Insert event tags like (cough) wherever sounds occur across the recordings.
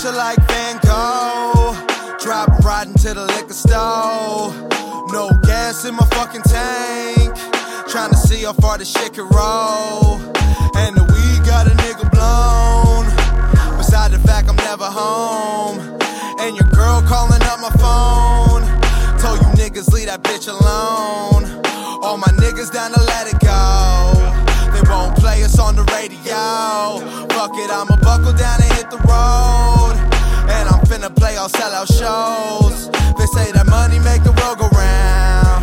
picture like Van Gogh. Drop right into the liquor store. No gas in my fucking tank. Trying to see how far the shit can roll. And the weed got a nigga blown. Beside the fact I'm never home. And your girl calling up my phone. Told you niggas leave that bitch alone. All my niggas down to let it go. Won't play us on the radio. Fuck it, I'ma buckle down and hit the road. And I'm finna play all sellout shows. They say that money make the world go round.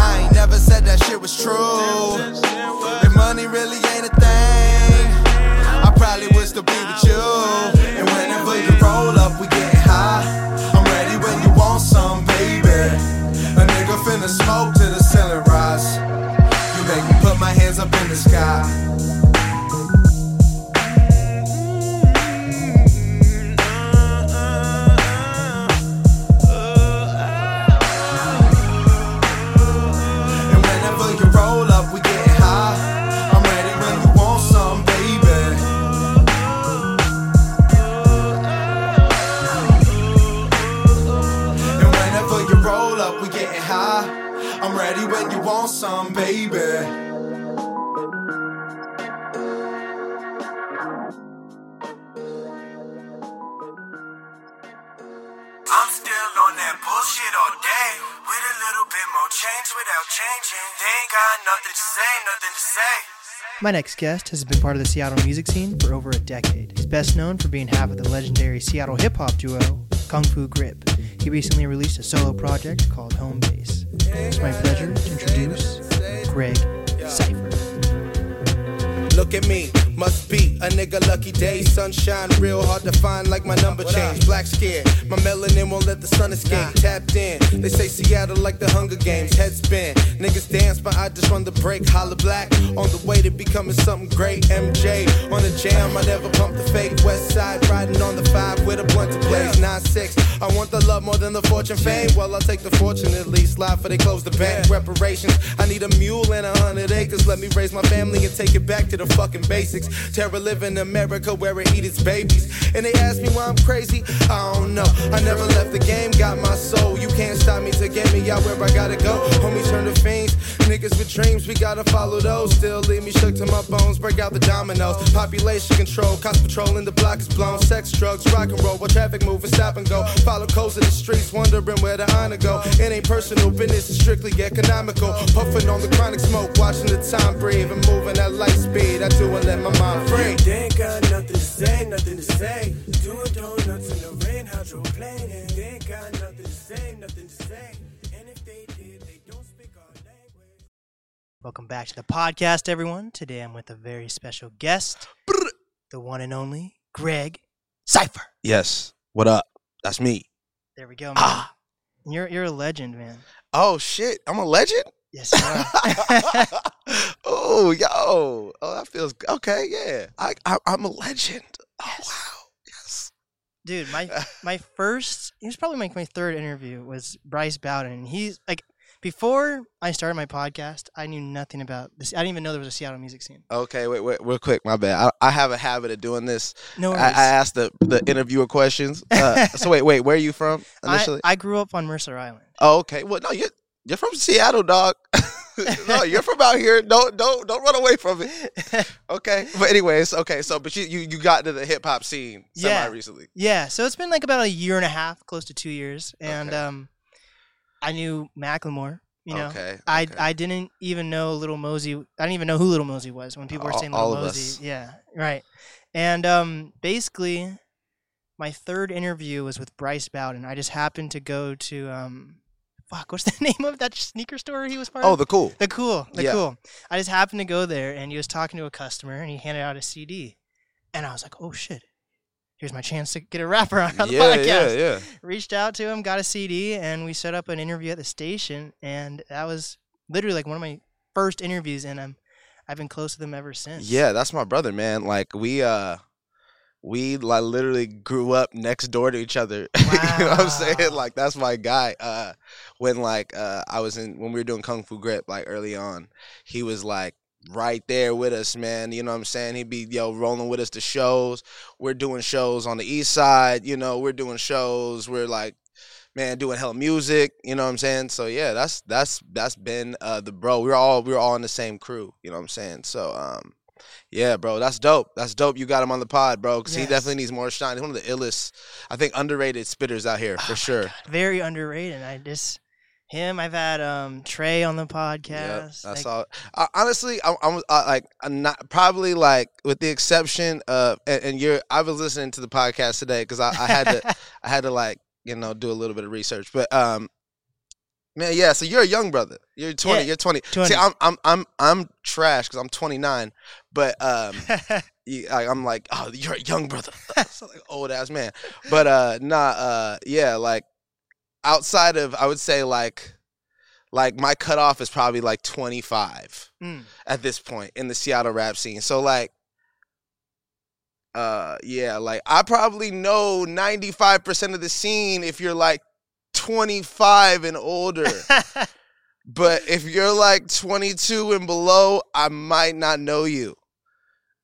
I ain't never said that shit was true. If money really ain't a thing, I probably whenever you roll up, we getting high. I'm ready when you want some, baby. Little bit change without changing. They ain't got nothing to say, nothing to say. My next guest has been part of the Seattle music scene for over a decade. He's best known for being half of the legendary Seattle hip hop duo Kung Fu Grip. He recently released a solo project called Home Base. It's my pleasure to introduce Greg Cypher. Look at me, must be a nigga lucky day. Sunshine real hard to find, like my number change. Black skin, my melanin won't let the sun escape. Tapped in, they say Seattle like the Hunger Games. Head spin, niggas dance, but I just run the break. Holla black, on the way to becoming something great. MJ on the jam, I never pump the fake. West side riding on the five with a blunt to blaze. 9-6, I want the love more than the fortune fame. Well, I'll take the fortune at least. Live for they close the bank. Reparations, I need a mule and a hundred acres. Let me raise my family and take it back to the fucking basics. Terror live in America where it eat its babies. And they ask me why I'm crazy. I don't know. I never left the game, got my soul. You can't stop me to get me out where I gotta go. Homies turn to fiends. Niggas with dreams, we gotta follow those. Still leave me shook to my bones. Break out the dominoes. Population control, cops patrol in the block is blown. Sex, drugs, rock and roll. While traffic moving, stop and go. Follow codes of the streets, wondering where the honor go. It ain't personal business, it's strictly economical. Puffing on the chronic smoke, watching the time breathe and moving at light speed. I do and let my mind free. They ain't got nothing to say, nothing to say. Doing donuts in the rain, hydroplaning. They ain't got nothing to say, nothing to say. And if they did, they don't speak our language. Welcome back to the podcast, everyone. Today I'm with a very special guest, the one and only Greg Cypher. Yes. What up? That's me. There we go, man. Ah. You're you're a legend, man. Oh shit, I'm a legend. Yes, you are. oh yo, oh that feels okay. Yeah, I, I I'm a legend. Oh wow, yes. Dude, my (laughs) my first it was probably like my third interview was Bryce Bowden. He's like before I started my podcast, I knew nothing about this. I didn't even know there was a Seattle music scene. Okay, wait, wait, real quick. My bad. I, I have a habit of doing this. No I, worries. I ask the the interviewer questions. Uh, so wait, wait, where are you from (laughs) I, initially? I grew up on Mercer Island. oh, okay. Well, no, you're you're from Seattle, dog. (laughs) no, you're from out here. Don't don't don't run away from it. (laughs) Okay, but anyways, okay. So, but you you, you got into the hip hop scene Yeah. semi recently. yeah, so it's been like about a year and a half, close to two years, and Okay. um, I knew Macklemore. You know, okay. I okay. I didn't even know Little Mosey. I didn't even know who Little Mosey was when people were saying Little Mosey. Yeah, right. And um, basically, my third interview was with Bryce Bowden. I just happened to go to um, fuck, what's (laughs) the name of that sneaker store he was part Oh, of? Oh, the cool. The cool, the Yeah. cool. I just happened to go there, and he was talking to a customer, and he handed out a CD, and I was like, "Oh shit, here's my chance to get a rapper on the yeah, podcast." yeah, yeah. Reached out to him, got a CD, and we set up an interview at the station, and that was literally like one of my first interviews, and I'm I've been close to them ever since. Yeah, that's my brother, man. Like we uh we like literally grew up next door to each other. (laughs) you know what I'm saying? Like that's my guy. Uh when like uh I was in when we were doing Kung Fu Grip like early on, he was like right there with us, man. You know what I'm saying? He'd be yo rolling with us to shows. We're doing shows on the east side, you know, we're doing shows, we're like man doing hell music, you know what I'm saying? So yeah, that's that's that's been uh the bro. We're all we're all in the same crew, you know what I'm saying? So um yeah, bro, that's dope. That's dope. You got him on the pod, bro, because Yes. he definitely needs more shine. He's one of the illest, I think, underrated spitters out here Oh for my sure. God, very underrated. I just him. I've had um Trey on the Yep, podcast. that's like, all. Uh, honestly, I, I'm uh, like I'm not probably like with the exception of and, and you're. I was listening to the podcast today because I, I had to (laughs) I had to like you know do a little bit of research, but um. Man, yeah. So you're a young brother. You're 20. Yeah, you're 20. 20. See, I'm I'm I'm I'm trash because I'm 29. But um, (laughs) you- I, I'm like, oh, you're a young brother. (laughs) so like old ass man. But uh, nah, uh, yeah, like outside of I would say like like my cutoff is probably like 25 Mm. at this point in the Seattle rap scene. So like uh yeah, like I probably know 95% of the scene if you're like 25 and older. (laughs) but if you're like 22 and below, I might not know you.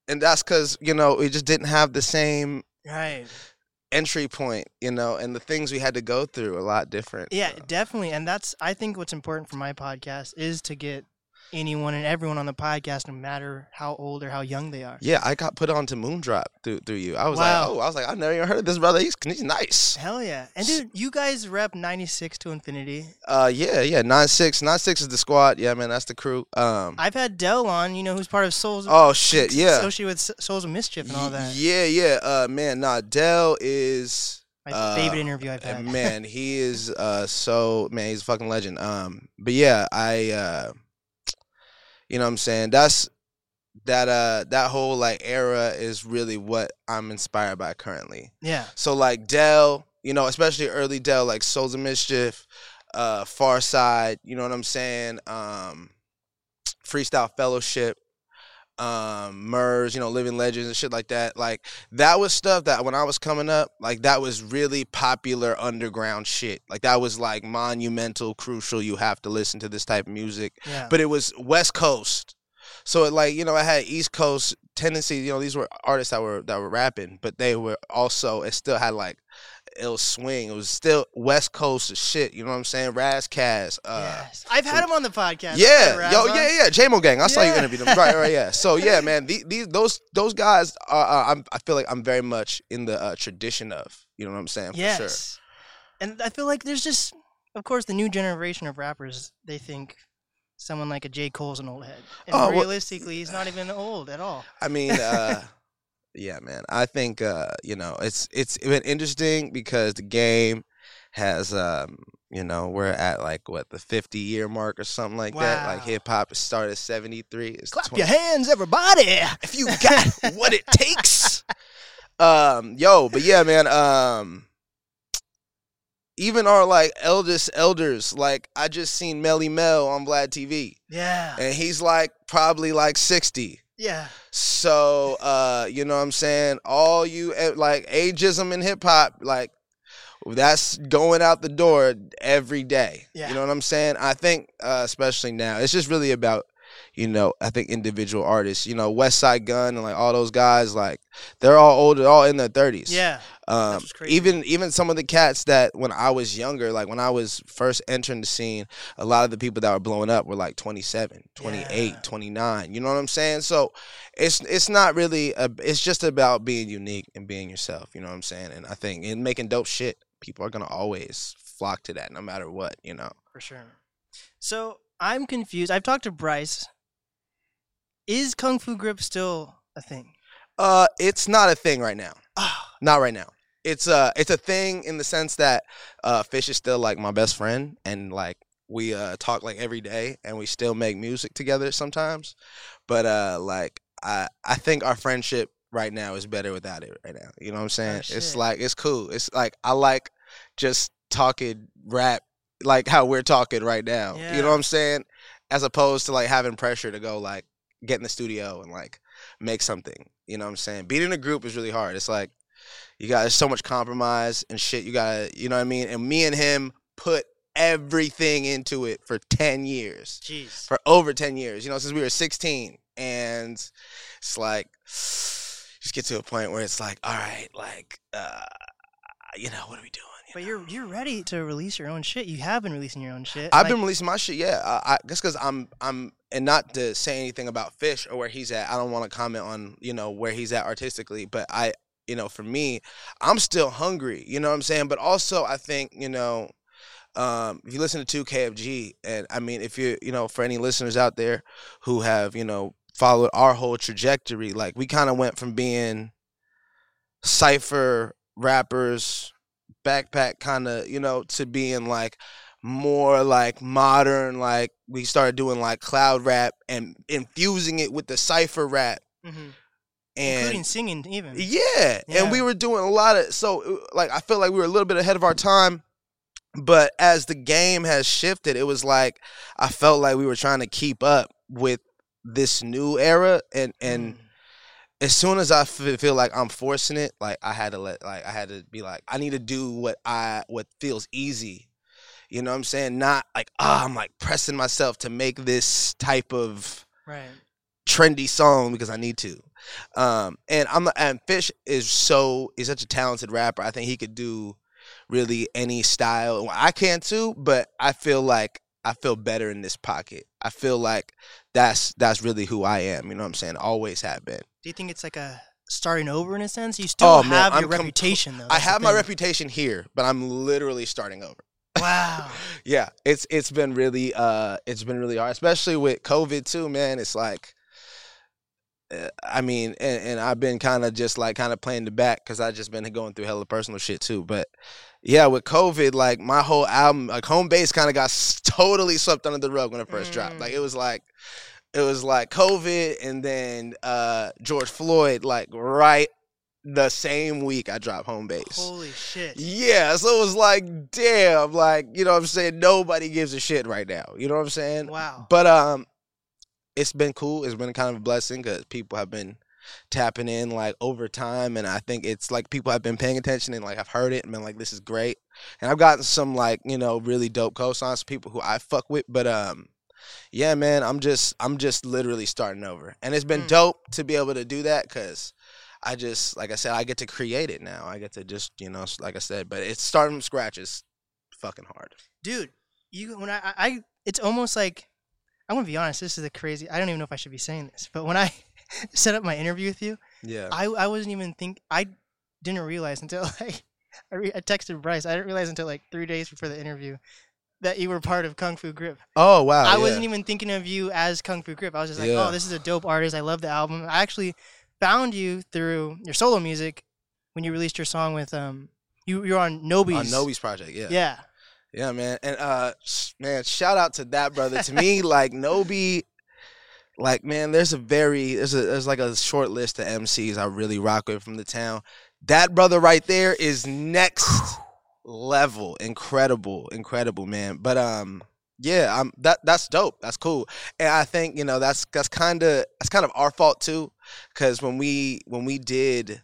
And that's cuz, you know, we just didn't have the same right. entry point, you know, and the things we had to go through a lot different. Yeah, so. definitely. And that's I think what's important for my podcast is to get anyone and everyone on the podcast, no matter how old or how young they are. Yeah, I got put on to Moondrop through through you. I was Wow. like, oh, I was like, I've never even heard of this brother. He's he's nice. Hell yeah. And dude, you guys rep 96 to infinity. Uh, yeah, yeah, nine six, nine six is the squad. Yeah, man, that's the crew. Um, I've had Del on, you know, who's part of Souls oh shit, yeah, associated with Souls of Mischief and all that. Yeah, yeah. Uh, man, nah, Del is My uh, favorite interview I've had. man, he is uh so man, he's a fucking legend. Um, but yeah, I uh, you know what I'm saying that's that uh that whole like era is really what I'm inspired by currently. yeah. So like Del, you know, especially early Del, like Souls of Mischief, uh, Pharcyde, you know what I'm saying? Um, Freestyle Fellowship, um, Murs, you know, Living Legends and shit like that. Like that was stuff that when I was coming up, like that was really popular underground shit. Like that was like monumental, crucial. You have to listen to this type of music Yeah. but it was West Coast. So it like you know I had East Coast tendencies. You know these were artists that were that were rapping, but they were also it still had like ill swing. It was still West Coast shit. You know what I'm saying? Razzcast. Uh, yes. I've had him on the podcast. Yeah, yo, yeah, yeah, JMO gang. I saw you interview them, right, right, yeah. So yeah, (laughs) man, the- these those those guys, are, uh, I'm, I feel like I'm very much in the uh, tradition of, you know what I'm saying, for Yes. sure. And I feel like there's just, of course, the new generation of rappers, they think someone like a J. Cole's an old head. And Oh, well- realistically, he's not even old at all. I mean, (laughs) uh, yeah, man. I think uh, you know it's it's been interesting because the game has um, you know we're at like what the 50 year mark or something like that. Like hip hop started 73. It's Clap 20 your hands, everybody! if you got (laughs) what it takes. (laughs) Um, yo, but yeah, man. Um, even our like eldest elders, like I just seen Melle Mel on Vlad TV, Yeah. and he's like probably like 60. Yeah. So, uh, you know what I'm saying? All you eh, like ageism in hip hop, like that's going out the door every day. Yeah. You know what I'm saying? I think, uh, especially now, it's just really about, you know, I think individual artists, you know, Westside Gunn and like all those guys, like they're all older, all in their 30s. Yeah. Um, even even some of the cats that when I was younger, like when I was first entering the scene, a lot of the people that were blowing up were like 27, 28, Yeah. 29. You know what I'm saying? So it's it's not really a, it's just about being unique and being yourself, you know what I'm saying? And I think in making dope shit, people are going to always flock to that no matter what, you know. For sure. So I'm confused. I've talked to Bryce. Is Kung Fu Grip still a thing? Uh it's not a thing right now. Ah, Not right now. It's a it's a thing in the sense that uh Fish is still like my best friend and like we uh talk like every day and we still make music together sometimes. But uh like I I think our friendship right now is better without it right now. You know what I'm saying? it's like it's cool. It's like I like just talking rap like how we're talking right now. You know what I'm saying? As opposed to like having pressure to go like get in the studio and like make something. You know what I'm saying? Being in a group is really hard. It's like you got there's so much compromise and shit. You got to you know what I mean? And me and him put everything into it for 10 years. jeez. For over 10 years, you know, since we were 16. and it's like just get to a point where it's like, all right, like, uh, you know, what are we doing? you But know? you're you're ready to release your own shit. You have been releasing your own shit. I've Like, been releasing my shit, yeah. I, I guess because I'm I'm and not to say anything about Fish or where he's at. I don't want to comment on you know where he's at artistically, but I you know for me, I'm still hungry. You know what I'm saying? But also I think you know. Um, if you listen to 2KFG, and I mean, if you, you know, for any listeners out there who have, you know, followed our whole trajectory, like we kind of went from being cipher rappers, backpack kind of, you know, to being like more like modern, like we started doing like cloud rap and infusing it with the cipher rap mhm. and including singing even. yeah. and we were doing a lot of so uh, like I feel like we were a little bit ahead of our time. But as the game has shifted, it was like I felt like we were trying to keep up with this new era, and and Mm. as soon as I feel like I'm forcing it, like I had to let, like I had to be like, I need to do what I what feels easy. You know what I'm saying? Not like ah, I'm like pressing myself to make this type of right. trendy song because I need to. Um, and I'm and Fish is so he's such a talented rapper. I think he could do really any style. I can too, but I feel like I feel better in this pocket. I feel like that's that's really who I am. You know what I'm saying? Always have been. Do you think it's like a starting over in a sense? You still Oh, man, have I'm your compl- reputation though. I that's the have my reputation here, but I'm literally starting over. Wow. (laughs) yeah, it's it's been really uh it's been really hard, especially with COVID too, man. It's like uh, I mean, and, and I've been kind of just like kind of playing the back because I just been going through hella personal shit too. But yeah, with COVID, like my whole album, like home base, kind of got s- totally swept under the rug when it first dropped. Like it was like it was like COVID and then uh George Floyd, like right the same week I dropped home base. Holy shit. Yeah, so it was like, damn, like, you know what I'm saying? Nobody gives a shit right now. You know what I'm saying? Wow. But um it's been cool. It's been kind of a blessing cuz people have been tapping in like over time and I think it's like people have been paying attention and like I've heard it and been like this is great. And I've gotten some like, you know, really dope co-signs people who I fuck with, but um yeah, man, I'm just I'm just literally starting over. And it's been Mm. dope to be able to do that cuz I just like I said, I get to create it now. I get to just you know, like I said, but it's starting from scratch is fucking hard. Dude, you when I, I it's almost like I'm gonna be honest, this is a crazy I don't even know if I should be saying this, but when I (laughs) set up my interview with you, Yeah. I I wasn't even think I didn't realize until (laughs) like I, re- I texted Bryce. I didn't realize until like three days before the interview that you were part of Kung Fu Grip. oh wow. I yeah. wasn't even thinking of you as Kung Fu Grip. I was just like, Yeah. oh, this is a dope artist. I love the album. I actually found you through your solo music when you released your song with um you you're on Nobi's. on Nobi's project. Yeah. Yeah. Yeah, man. And uh man, shout out to that brother. to me, (laughs) like Nobi, like man, there's a very there's a there's like a short list of MCs I really rock with from the town. That brother right there is next level. Incredible, incredible, man. But um yeah, I'm that that's dope. That's cool. And I think, you know, that's that's kinda that's kind of our fault too. Cause when we when we did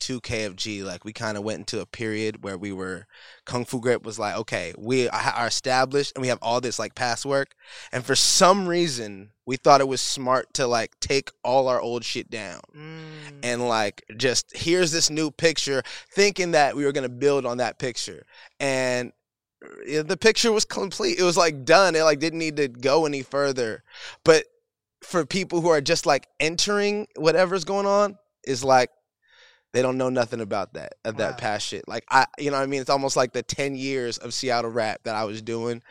2KFG, like we kind of went into a period where we were Kung Fu Grip was like, okay, we are established and we have all this like past work. And for some reason, we thought it was smart to like take all our old shit down Mm. and like just here's this new picture, thinking that we were gonna build on that picture. And the picture was complete. It was like done. It like didn't need to go any further. But for people who are just like entering whatever's going on, is like they don't know nothing about that of Wow. that past shit. Like I, you know, what I mean, it's almost like the ten years of Seattle rap that I was doing.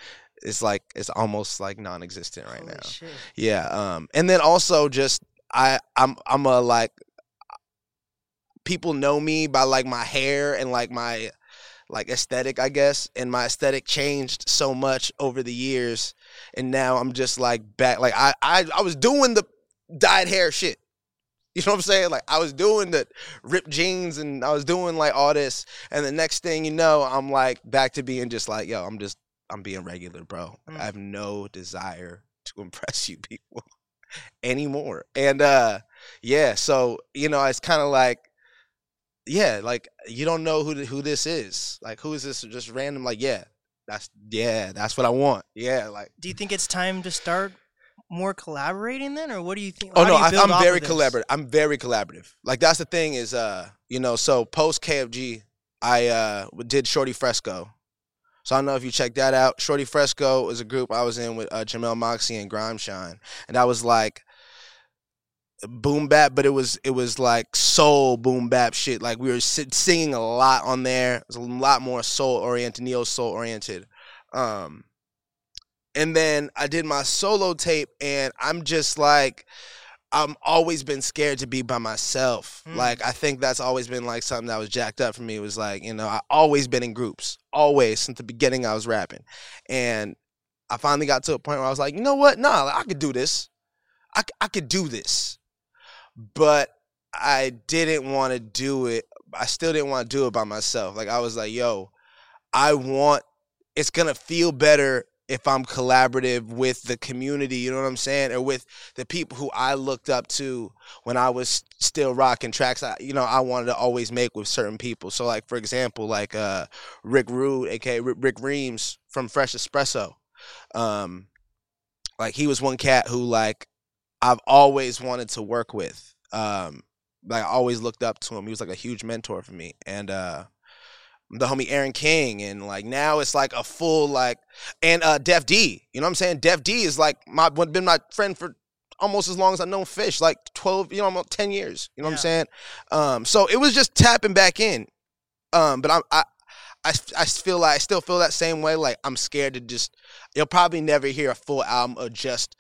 It's like it's almost like non-existent right Holy now. shit. Yeah. Um. And then also just I I'm I'm a like people know me by like my hair and like my like aesthetic, I guess. And my aesthetic changed so much over the years. And now I'm just like back like I I, I was doing the dyed hair shit. You know what I'm saying? Like I was doing the ripped jeans and I was doing like all this. And the next thing you know, I'm like back to being just like, yo, I'm just I'm being regular, bro. Mm. I have no desire to (laughs) impress you people (laughs) anymore. And uh yeah, so you know, it's kind of like yeah, like you don't know who who this is. Like who is this just random like yeah. That's yeah, that's what I want. Yeah, like Do you think it's time to start more collaborating then, or what do you think? Oh how no, I, I'm very collaborative. I'm very collaborative. Like that's the thing is, uh, you know, so post KFG, I uh did Shorty Fresco. So I don't know if you checked that out. Shorty Fresco was a group I was in with uh, Jamel Moxie and Grime Shine, and I was like boom bap, but it was it was like soul boom bap shit. Like we were si- singing a lot on there. It was a lot more soul oriented, neo soul oriented. Um, and then I did my solo tape, and I'm just like, I'm always been scared to be by myself. Mm. Like I think that's always been like something that was jacked up for me. It was like you know I always been in groups, always since the beginning I was rapping, and I finally got to a point where I was like, you know what? Nah, I could do this. I, I could do this, but I didn't want to do it. I still didn't want to do it by myself. Like I was like, yo, I want. It's gonna feel better if I'm collaborative with the community, you know what I'm saying, or with the people who I looked up to when I was still rocking tracks. I, you know, I wanted to always make with certain people. So, like for example, like uh, Rik Rude, aka Rick, Reams from Fresh Espresso. Um, like he was one cat who like I've always wanted to work with. Um, like I always looked up to him. He was like a huge mentor for me, and uh, the homie Aaron King, and like now it's like a full like and uh Def D. You know what I'm saying? Def D is like my been my friend for almost as long as I've known Fish, like twelve, you know, almost ten years. You know what I'm saying? Um, so it was just tapping back in. Um, but I'm I. I, I feel like I still feel that same way. Like I'm scared to just. You'll probably never hear a full album of just.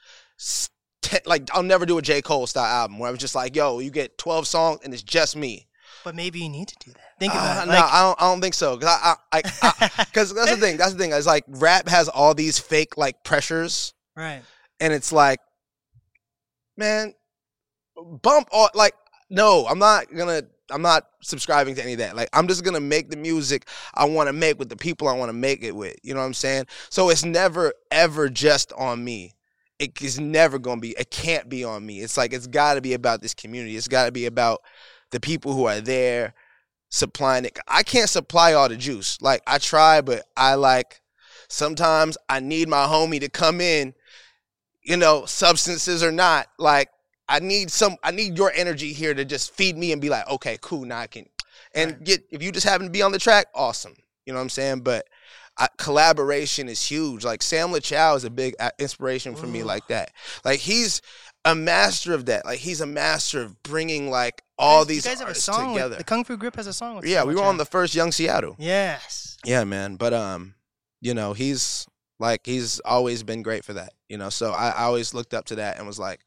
Ten, like I'll never do a J Cole style album where I'm just like, yo, you get 12 songs and it's just me. But maybe you need to do that. Think Uh, about it. no, Like, I don't. I don't think so. Cause I, I, I, because (laughs) that's the thing. That's the thing. It's like rap has all these fake like pressures, right. and it's like, man, bump all like. No, I'm not gonna. I'm not subscribing to any of that. Like, I'm just gonna make the music I want to make with the people I want to make it with. You know what I'm saying? So it's never ever just on me. It is never gonna be. It can't be on me. It's like it's got to be about this community. It's got to be about the people who are there supplying it. I can't supply all the juice. Like I try, but I like sometimes I need my homie to come in, you know, substances or not. Like I need some I need your energy here to just feed me and be like, okay, cool, now I can and Right. get if you just happen to be on the track, awesome. You know what I'm saying? But I, collaboration is huge. Like Sam Lachow is a big uh, inspiration for me like that. Like he's a master of that. Like he's a master of bringing like all guys- these you guys have a song together. With, the Kung Fu Grip has a song with Yeah, Sam we were on the first Young Seattle. Yes. Yeah, man. But um, you know, he's like he's always been great for that. You know, so I, I always looked up to that and was like,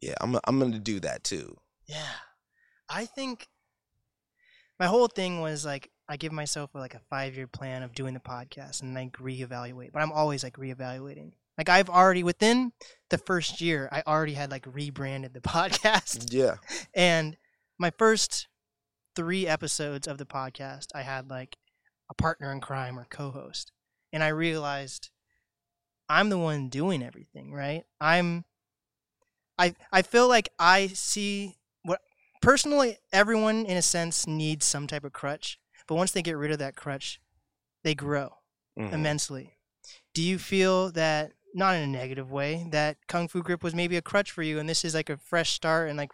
yeah, I'm I'm gonna do that too. Yeah. I think my whole thing was like I give myself like a five year plan of doing the podcast and like reevaluate. But I'm always like reevaluating. Like I've already within the first year, I already had like rebranded the (laughs) podcast. Yeah. And my first three episodes of the podcast, I had like a partner in crime or co-host, and I realized I'm the one doing everything. Right? I'm. I I feel like I see what personally everyone in a sense needs some type of crutch, but once they get rid of that crutch, they grow Mhm. immensely. Do you feel that not in a negative way that Kung Fu Grip was maybe a crutch for you, and this is like a fresh start and like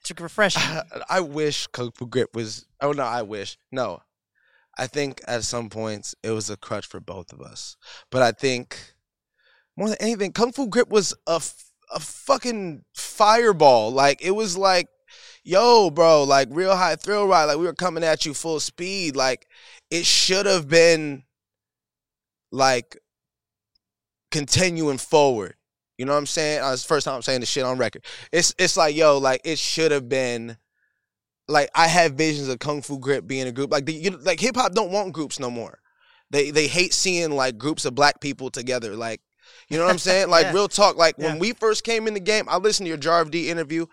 it's like refreshing? (laughs) I wish Kung Fu Grip was. Oh no, I wish. No, I think at some points it was a crutch for both of us. But I think more than anything, Kung Fu Grip was a f- a fucking fireball. Like it was like, yo, bro, like real high thrill ride. Like we were coming at you full speed. Like it should have been like continuing forward. You know what I'm saying? Uh, it's the first time I'm saying this shit on record. It's it's like yo, like it should have been. Like I have visions of Kung Fu Grip being a group. Like the, you, like hip hop don't want groups no more. They they hate seeing like groups of black people together. Like you know what I'm saying? (laughs) Like Yeah. real talk. Like Yeah. when we first came in the game, I listened to your Jarv Dee interview.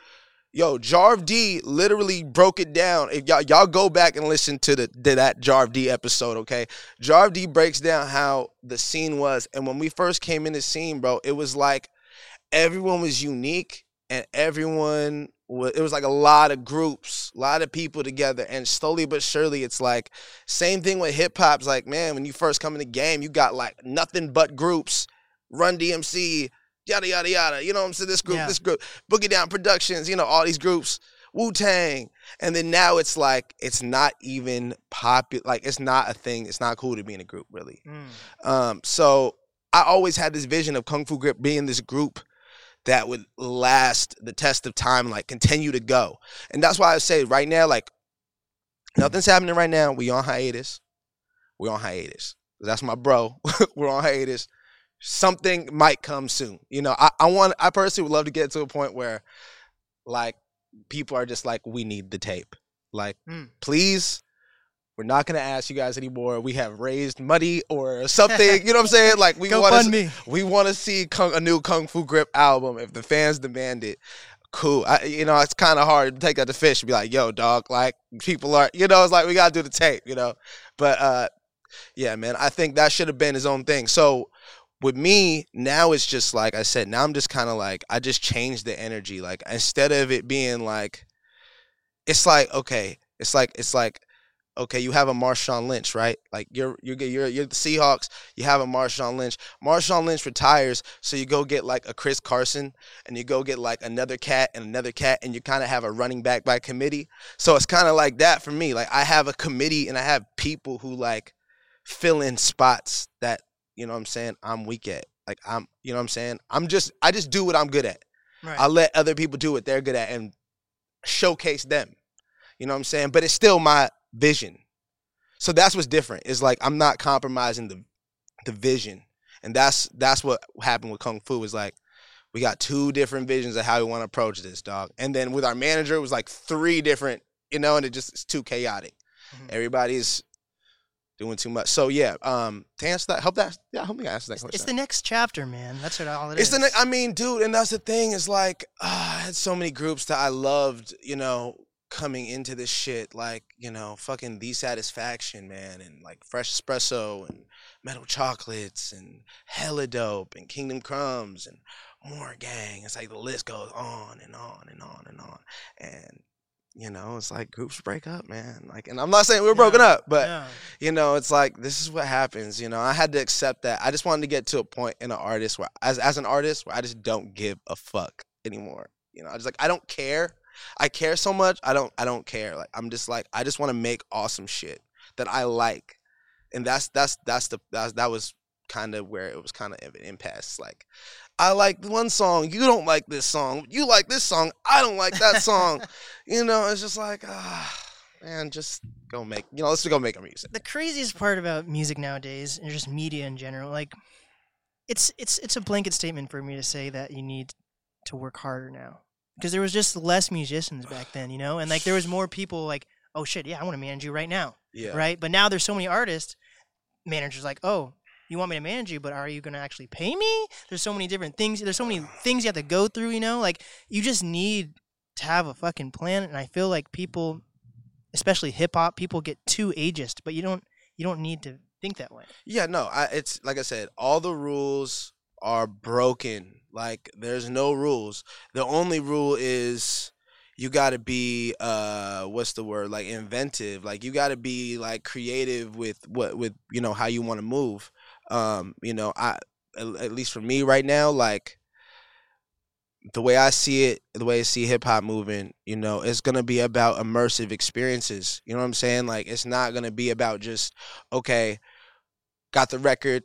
Yo, Jarv Dee literally broke it down. If y'all y'all go back and listen to the to that Jarv Dee episode, okay? Jarv Dee breaks down how the scene was, and when we first came in the scene, bro, it was like everyone was unique and everyone was, it was like a lot of groups, a lot of people together, and slowly but surely, it's like same thing with hip hop. It's like man, when you first come in the game, you got like nothing but groups, Run DMC, yada yada yada. You know what I'm saying? This group, Yeah. this group, Boogie Down Productions. You know all these groups, Wu Tang, and then now it's like it's not even popular. Like it's not a thing. It's not cool to be in a group really. Mm. Um, so I always had this vision of Kung Fu Grip being this group that would last the test of time, like continue to go. And that's why I say right now, like nothing's happening right now. We on hiatus. We're on hiatus. That's my bro. (laughs) We're on hiatus. Something might come soon. You know, I, I want I personally would love to get to a point where like people are just like, we need the tape. Like, Mm. please, we're not gonna ask you guys anymore. We have raised money or (laughs) something. you know what I'm saying? Like we want to we want to see Kung, a new Kung Fu Grip album if the fans demand it. Cool. I, you know, it's kind of hard to take out the fish and be like, yo, dog, like people are, you know, it's like we got to do the tape, you know. But uh yeah, man, I think that should have been his own thing. So with me, now it's just like I said, now I'm just kind of like, I just changed the energy. Like instead of it being like, it's like, okay, it's like, it's like, okay, you have a Marshawn Lynch, right? Like you're you're you're you're the Seahawks. You have a Marshawn Lynch. Marshawn Lynch retires, so you go get like a Chris Carson, and you go get like another cat and another cat, and you kind of have a running back by committee. So it's kind of like that for me. Like I have a committee, and I have people who like fill in spots that you know what I'm saying I'm weak at. Like I'm, you know what I'm saying. I'm just I just do what I'm good at. Right. I let other people do what they're good at and showcase them. You know what I'm saying? But it's still my vision. So that's what's different. It's like I'm not compromising the the vision. And that's that's what happened with Kung Fu is like we got two different visions of how we want to approach this, dog. And then with our manager it was like three different, you know, and it just it's too chaotic. Mhm. Everybody's doing too much. So yeah, um to answer that, help that yeah, help me answer that It's, question. it's the next chapter, man. That's what all it It's is. the I mean, dude, and that's the thing is like ah, I had so many groups that I loved, you know, coming into this shit, like you know, fucking the satisfaction, man, and like fresh espresso and metal chocolates and hella dope and Kingdom Crumbs and more gang. It's like the list goes on and on and on and on, and you know, it's like groups break up, man. Like, and I'm not saying we're broken up, but yeah. you know, it's like this is what happens. You know, I had to accept that. I just wanted to get to a point in an artist where, as as an artist, where I just don't give a fuck anymore. You know, I just like I don't care. I care so much. I don't. I don't care. Like I'm just like I just want to make awesome shit that I like, and that's that's that's the that's, that was kind of where it was kind of an impasse. Like I like one song, you don't like this song. You like this song, I don't like that song. (laughs) you know, it's just like ah, man, just go make. You know, let's just go make a music. the craziest part about music nowadays and just media in general like it's it's it's a blanket statement for me to say that you need to work harder now because there was just less musicians (sighs) back then you know and like there was more people like oh shit yeah i want to manage you right now Yeah. right but now there's so many artists managers like oh you want me to manage you but are you going to actually pay me there's so many different things there's so many things you have to go through you know like you just need to have a fucking plan and i feel like people especially hip hop people get too ageist but you don't you don't need to think that way Yeah, no, I, it's like I said, all the rules are broken. Like there's no rules. The only rule is you got to be uh what's the word? Like inventive. Like you got to be like creative with what with you know how you want to move. Um, you know, I at least for me right now like the way I see it, the way I see hip hop moving, you know, it's gonna be about immersive experiences. You know what I'm saying? Like it's not gonna be about just okay, got the record,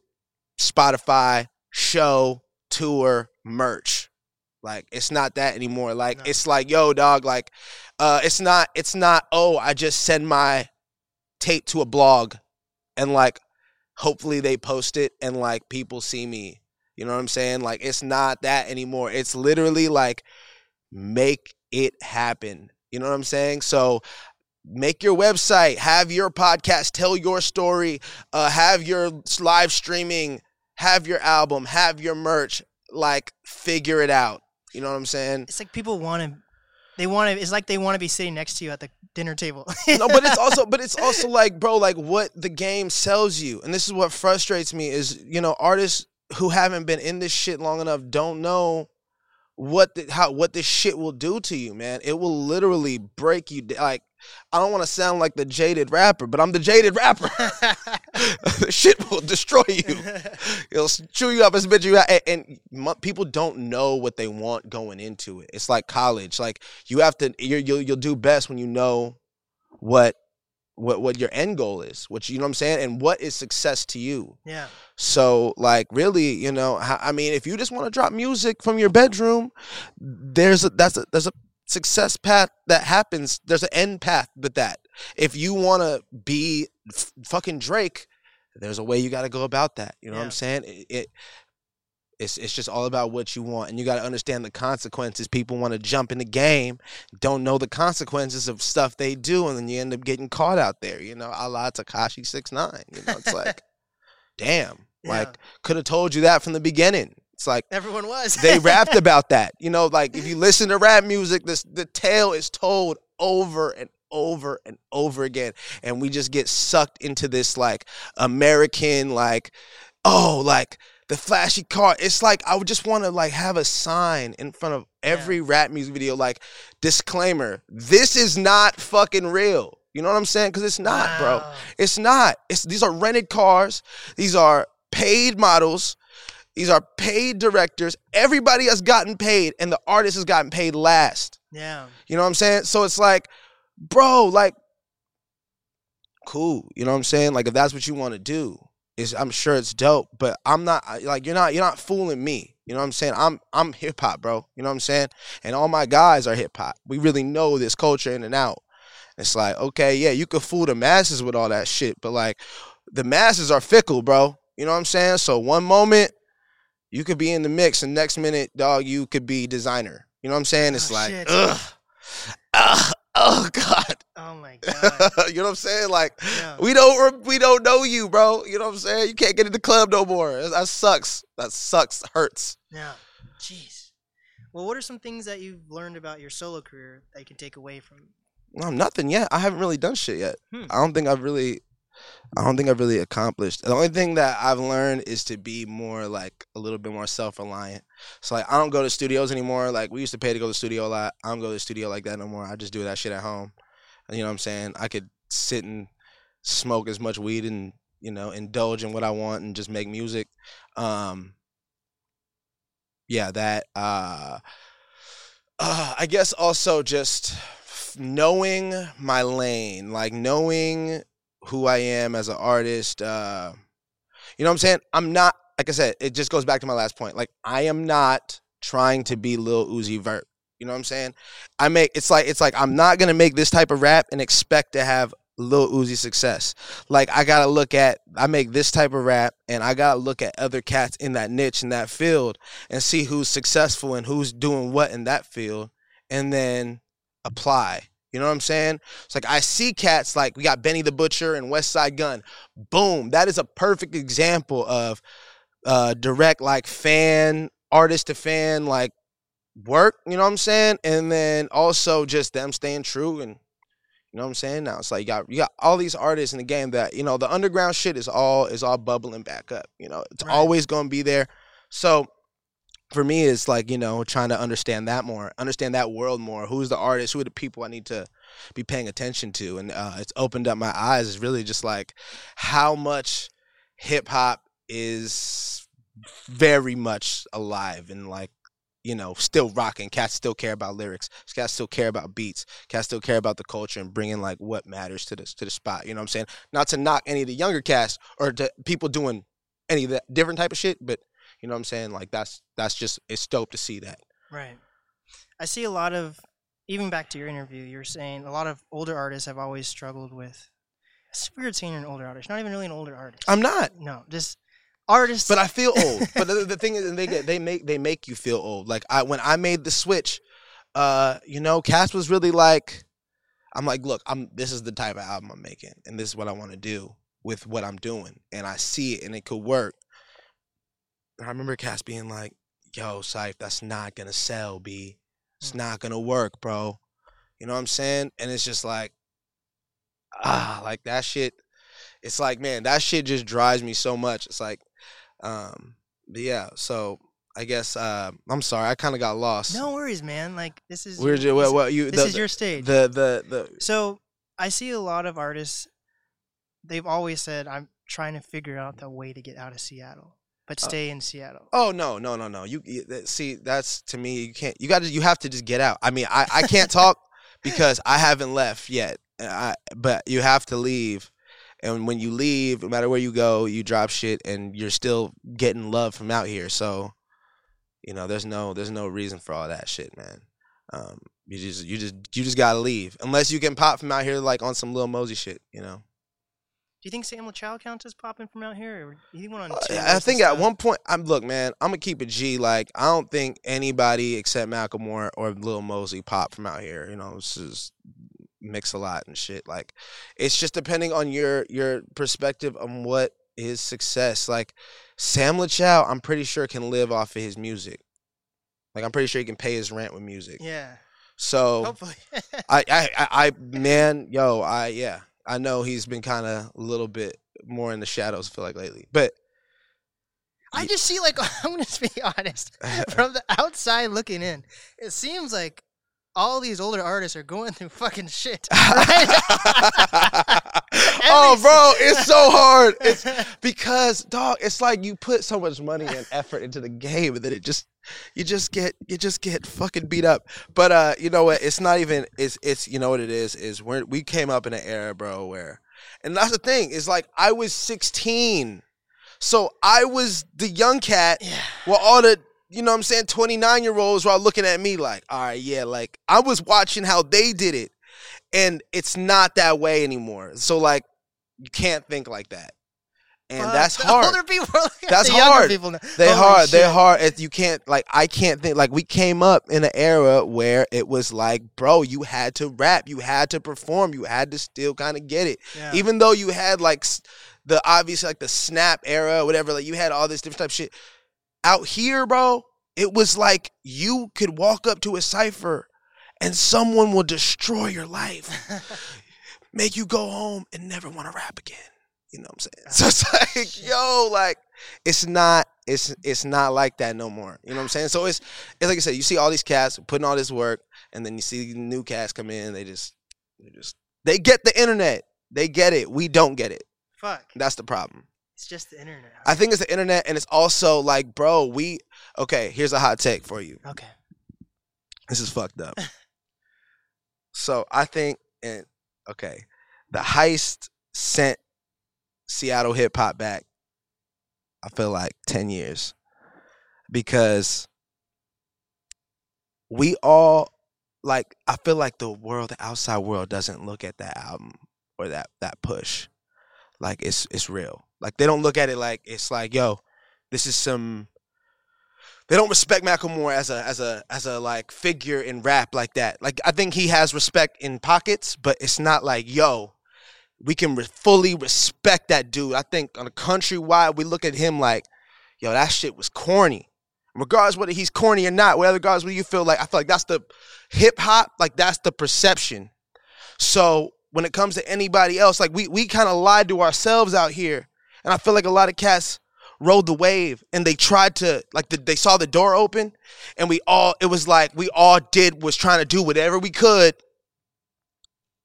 Spotify, show, tour, merch. Like it's not that anymore. Like No. it's like, yo, dog, like uh it's not it's not, oh, I just send my tape to a blog and like hopefully they post it and like people see me. You know what I'm saying? Like it's not that anymore. It's literally like make it happen. You know what I'm saying? So make your website, have your podcast, tell your story, uh, have your live streaming, have your album, have your merch. Like figure it out. You know what I'm saying? it's like people want to they want to it's like they want to be sitting next to you at the dinner table (laughs) no, but it's (laughs) also but it's also like, bro, like what the game sells you. And this is what frustrates me is, you know, artists who haven't been in this shit long enough don't know what the, how what this shit will do to you, man. It will literally break you. Like I don't want to sound like the jaded rapper, but I'm the jaded rapper. (laughs) (laughs) Shit will destroy you. It'll chew you up and spit you out. And, and people don't know what they want going into it. It's like college. Like you have to. You're, you'll you'll do best when you know what what what your end goal is. Which you know what I'm saying, and what is success to you. yeah. So, like, really, you know, I mean, if you just want to drop music from your bedroom, there's a that's a there's a success path that happens. There's an end path with that. If you want to be f- fucking Drake, there's a way you got to go about that. You know what I'm saying? It, it it's it's just all about what you want, and you got to understand the consequences. People want to jump in the game, don't know the consequences of stuff they do, and then you end up getting caught out there. You know, a la Tekashi Six Nine. You know, it's like, (laughs) damn, Yeah. like could have told you that from the beginning. It's like Everyone was. they rapped (laughs) about that. You know, like if you listen to rap music, this the tale is told over and over and over again, and we just get sucked into this like American like, oh, like the flashy car. It's like I would just want to like have a sign in front of every rap music video, like disclaimer: this is not fucking real. You know what I'm saying? Because it's not, bro. It's not. It's these are rented cars. These are paid models. These are paid directors. Everybody has gotten paid, and the artist has gotten paid last. Yeah. You know what I'm saying? So it's like, bro, like, cool. You know what I'm saying? Like, if that's what you want to do, is I'm sure it's dope. But I'm not like you're not you're not fooling me. You know what I'm saying? I'm I'm hip hop, bro. You know what I'm saying? And all my guys are hip hop. We really know this culture in and out. It's like, okay, yeah, you could fool the masses with all that shit, but like, the masses are fickle, bro. You know what I'm saying? So one moment you could be in the mix, and next minute, dog, you could be designer. You know what I'm saying? It's Oh, like, shit. ugh, ugh, oh god. Oh my (laughs) god. you know what I'm saying? Like, Yeah. we don't we don't know you, bro. You know what I'm saying? You can't get in the club no more. That sucks. That sucks. Hurts. Yeah. Jeez. Well, what are some things that you've learned about your solo career that you can take away from? No, nothing yet. I haven't really done shit yet. Hmm. I don't think I've really I don't think I've really accomplished. The only thing that I've learned is to be more like a little bit more self-reliant. So like I don't go to studios anymore. Like we used to pay to go to the studio a lot. I don't go to the studio like that no more. I just do that shit at home. You know what I'm saying? I could sit and smoke as much weed and, you know, indulge in what I want and just make music. Um yeah, that uh uh, I guess also just knowing my lane, like knowing who I am as an artist. Uh, you know what I'm saying? I'm not, like I said, it just goes back to my last point. Like, I am not trying to be Lil Uzi Vert. You know what I'm saying? I make it's like it's like I'm not gonna make this type of rap and expect to have Lil Uzi success. Like I gotta look at I make this type of rap and I gotta look at other cats in that niche in that field and see who's successful and who's doing what in that field and then apply. You know what I'm saying? It's like I see cats like we got Benny the Butcher and Westside Gunn. Boom. That is a perfect example of uh direct like fan, artist to fan like work, you know what I'm saying? And then also just them staying true and you know what I'm saying? Now it's like you got you got all these artists in the game that, you know, the underground shit is all is all bubbling back up. You know, it's Right. always gonna be there. So for me it's like, you know, trying to understand that more, understand that world more. Who's the artist who are the people I need to be paying attention to. And uh, it's opened up my eyes. It's really just like how much hip hop is very much alive and like you know, still rocking. Cats still care about lyrics. Cats still care about beats. Cats still care about the culture and bringing like what matters to the to the spot. You know what I'm saying? Not to knock any of the younger cats or to people doing any of that different type of shit, but you know what I'm saying? Like that's that's just it's dope to see that. Right. I see a lot of, even back to your interview, you were saying a lot of older artists have always struggled with. It's weird seeing an older artist. Not even really an older artist. I'm not. no, just artists. But I feel (laughs) old. but the, the thing is, they get they make they make you feel old. Like I when I made the switch, uh, you know, Cass was really like, I'm like, look, I'm this is the type of album I'm making, and this is what I want to do with what I'm doing, and I see it, and it could work. I remember Cass being like, "Yo, Syph, that's not gonna sell, b. It's not gonna work, bro." You know what I'm saying? And it's just like, ah, like that shit. It's like, man, that shit just drives me so much. It's like, um, but yeah. So I guess uh, I'm sorry, I kind of got lost. no worries, man. Like this is we're your- just, well, well, you. this the, is your stage. the the the so I see a lot of artists. They've always said, "I'm trying to figure out the way to get out of Seattle, but Oh. stay in Seattle." Oh no, no, no, no. You, you see, that's to me. You can't. You got to. You have to just get out. I mean, I, I can't talk (laughs) because I haven't left yet. I, but you have to leave, and when you leave, no matter where you go, you drop shit, and you're still getting love from out here. So, you know, there's no, there's no reason for all that shit, man. Um, you just, you just, you just gotta leave unless you can pop from out here like on some little Mosey shit, you know. Do you think Sam Lachow counts as popping from out here? Went on. Uh, I think at one point, I'm look, man. I'm gonna keep it G. Like I don't think anybody except Macklemore or Lil Mosey pop from out here. You know, this is Mix-a-Lot and shit. Like it's just depending on your your perspective on what is success. Like Sam Lachow, I'm pretty sure can live off of his music. Like I'm pretty sure he can pay his rent with music. Yeah, So hopefully. (laughs) I, I, I, I, man, yo, I, yeah, I know he's been kind of a little bit more in the shadows. I feel like lately, but I just see like (laughs) I'm gonna be honest. (laughs) From the outside looking in, it seems like all these older artists are going (laughs) through fucking shit. (laughs) oh, bro, it's so hard. It's (laughs) because, dog, it's like you put so much money and effort into the game, and then it just, you just get, you just get fucking beat up. But uh, you know what? It's not even. It's, it's, you know what it is? Is we we came up in an era, bro, where, and that's the thing. Is like I was 16, so I was the young cat. yeah. Well, all the you know what I'm saying 29 year olds were all looking at me like, all right, yeah, like I was watching how they did it, and it's not that way anymore. So like, you can't think like that, and that's (laughs) hard. Older people, are That's hard. People (laughs) now. They Holy hard. They shit. hard. If you can't like, I can't think like we came up in an era where it was like, bro, you had to rap, you had to perform, you had to still kind of get it Yeah. even though you had like the obvious like the snap era whatever like you had all this different type of shit out here bro it was like you could walk up to a cipher and someone will destroy your life (laughs) make you go home and never want to rap again. You know what i'm saying? (laughs) So it's like yo like it's not it's it's not like that no more. You know what i'm saying? So it's it's like i said you see all these cats putting all this work and then you see new cats come in they just they just they get the internet. They get it. We don't get it. Fuck. that's the problem It's just the internet. i think it's the internet and it's also like bro we okay here's a hot take for you. Okay. this is fucked up. (laughs) So i think and okay the heist sent seattle hip-hop back i feel like 10 years. Because we all like i feel like the world the outside world doesn't look at that album or that that push. Like it's it's real like they don't look at it like it's like yo this is some they don't respect Macklemore as a as a as a like figure in rap like that. Like I think he has respect in pockets, but it's not like yo, we can re- fully respect that dude. I think on a countrywide, we look at him like, yo, that shit was corny. Regardless whether he's corny or not, whether regardless whether you feel like I feel like that's the hip hop, like that's the perception. So when it comes to anybody else, like we we kind of lied to ourselves out here, and I feel like a lot of cats rode the wave and they tried to like the, they saw the door open and we all it was like we all did was trying to do whatever we could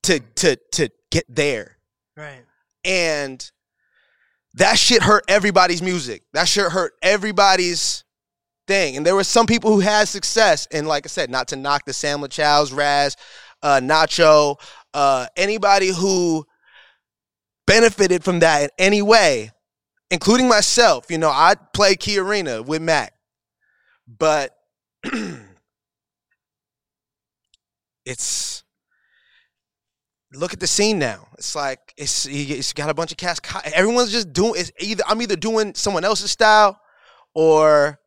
to to to get there. Right. and that shit hurt everybody's music. That shit hurt everybody's thing. And there were some people who had success. And like i said not to knock the Sam Lachow's raz uh nacho uh anybody who benefited from that in any way including myself. You know, I play KeyArena with Mac, but (clears throat) it's look at the scene now. It's like it's it's got a bunch of cast. Everyone's just doing. It's either I'm either doing someone else's style, or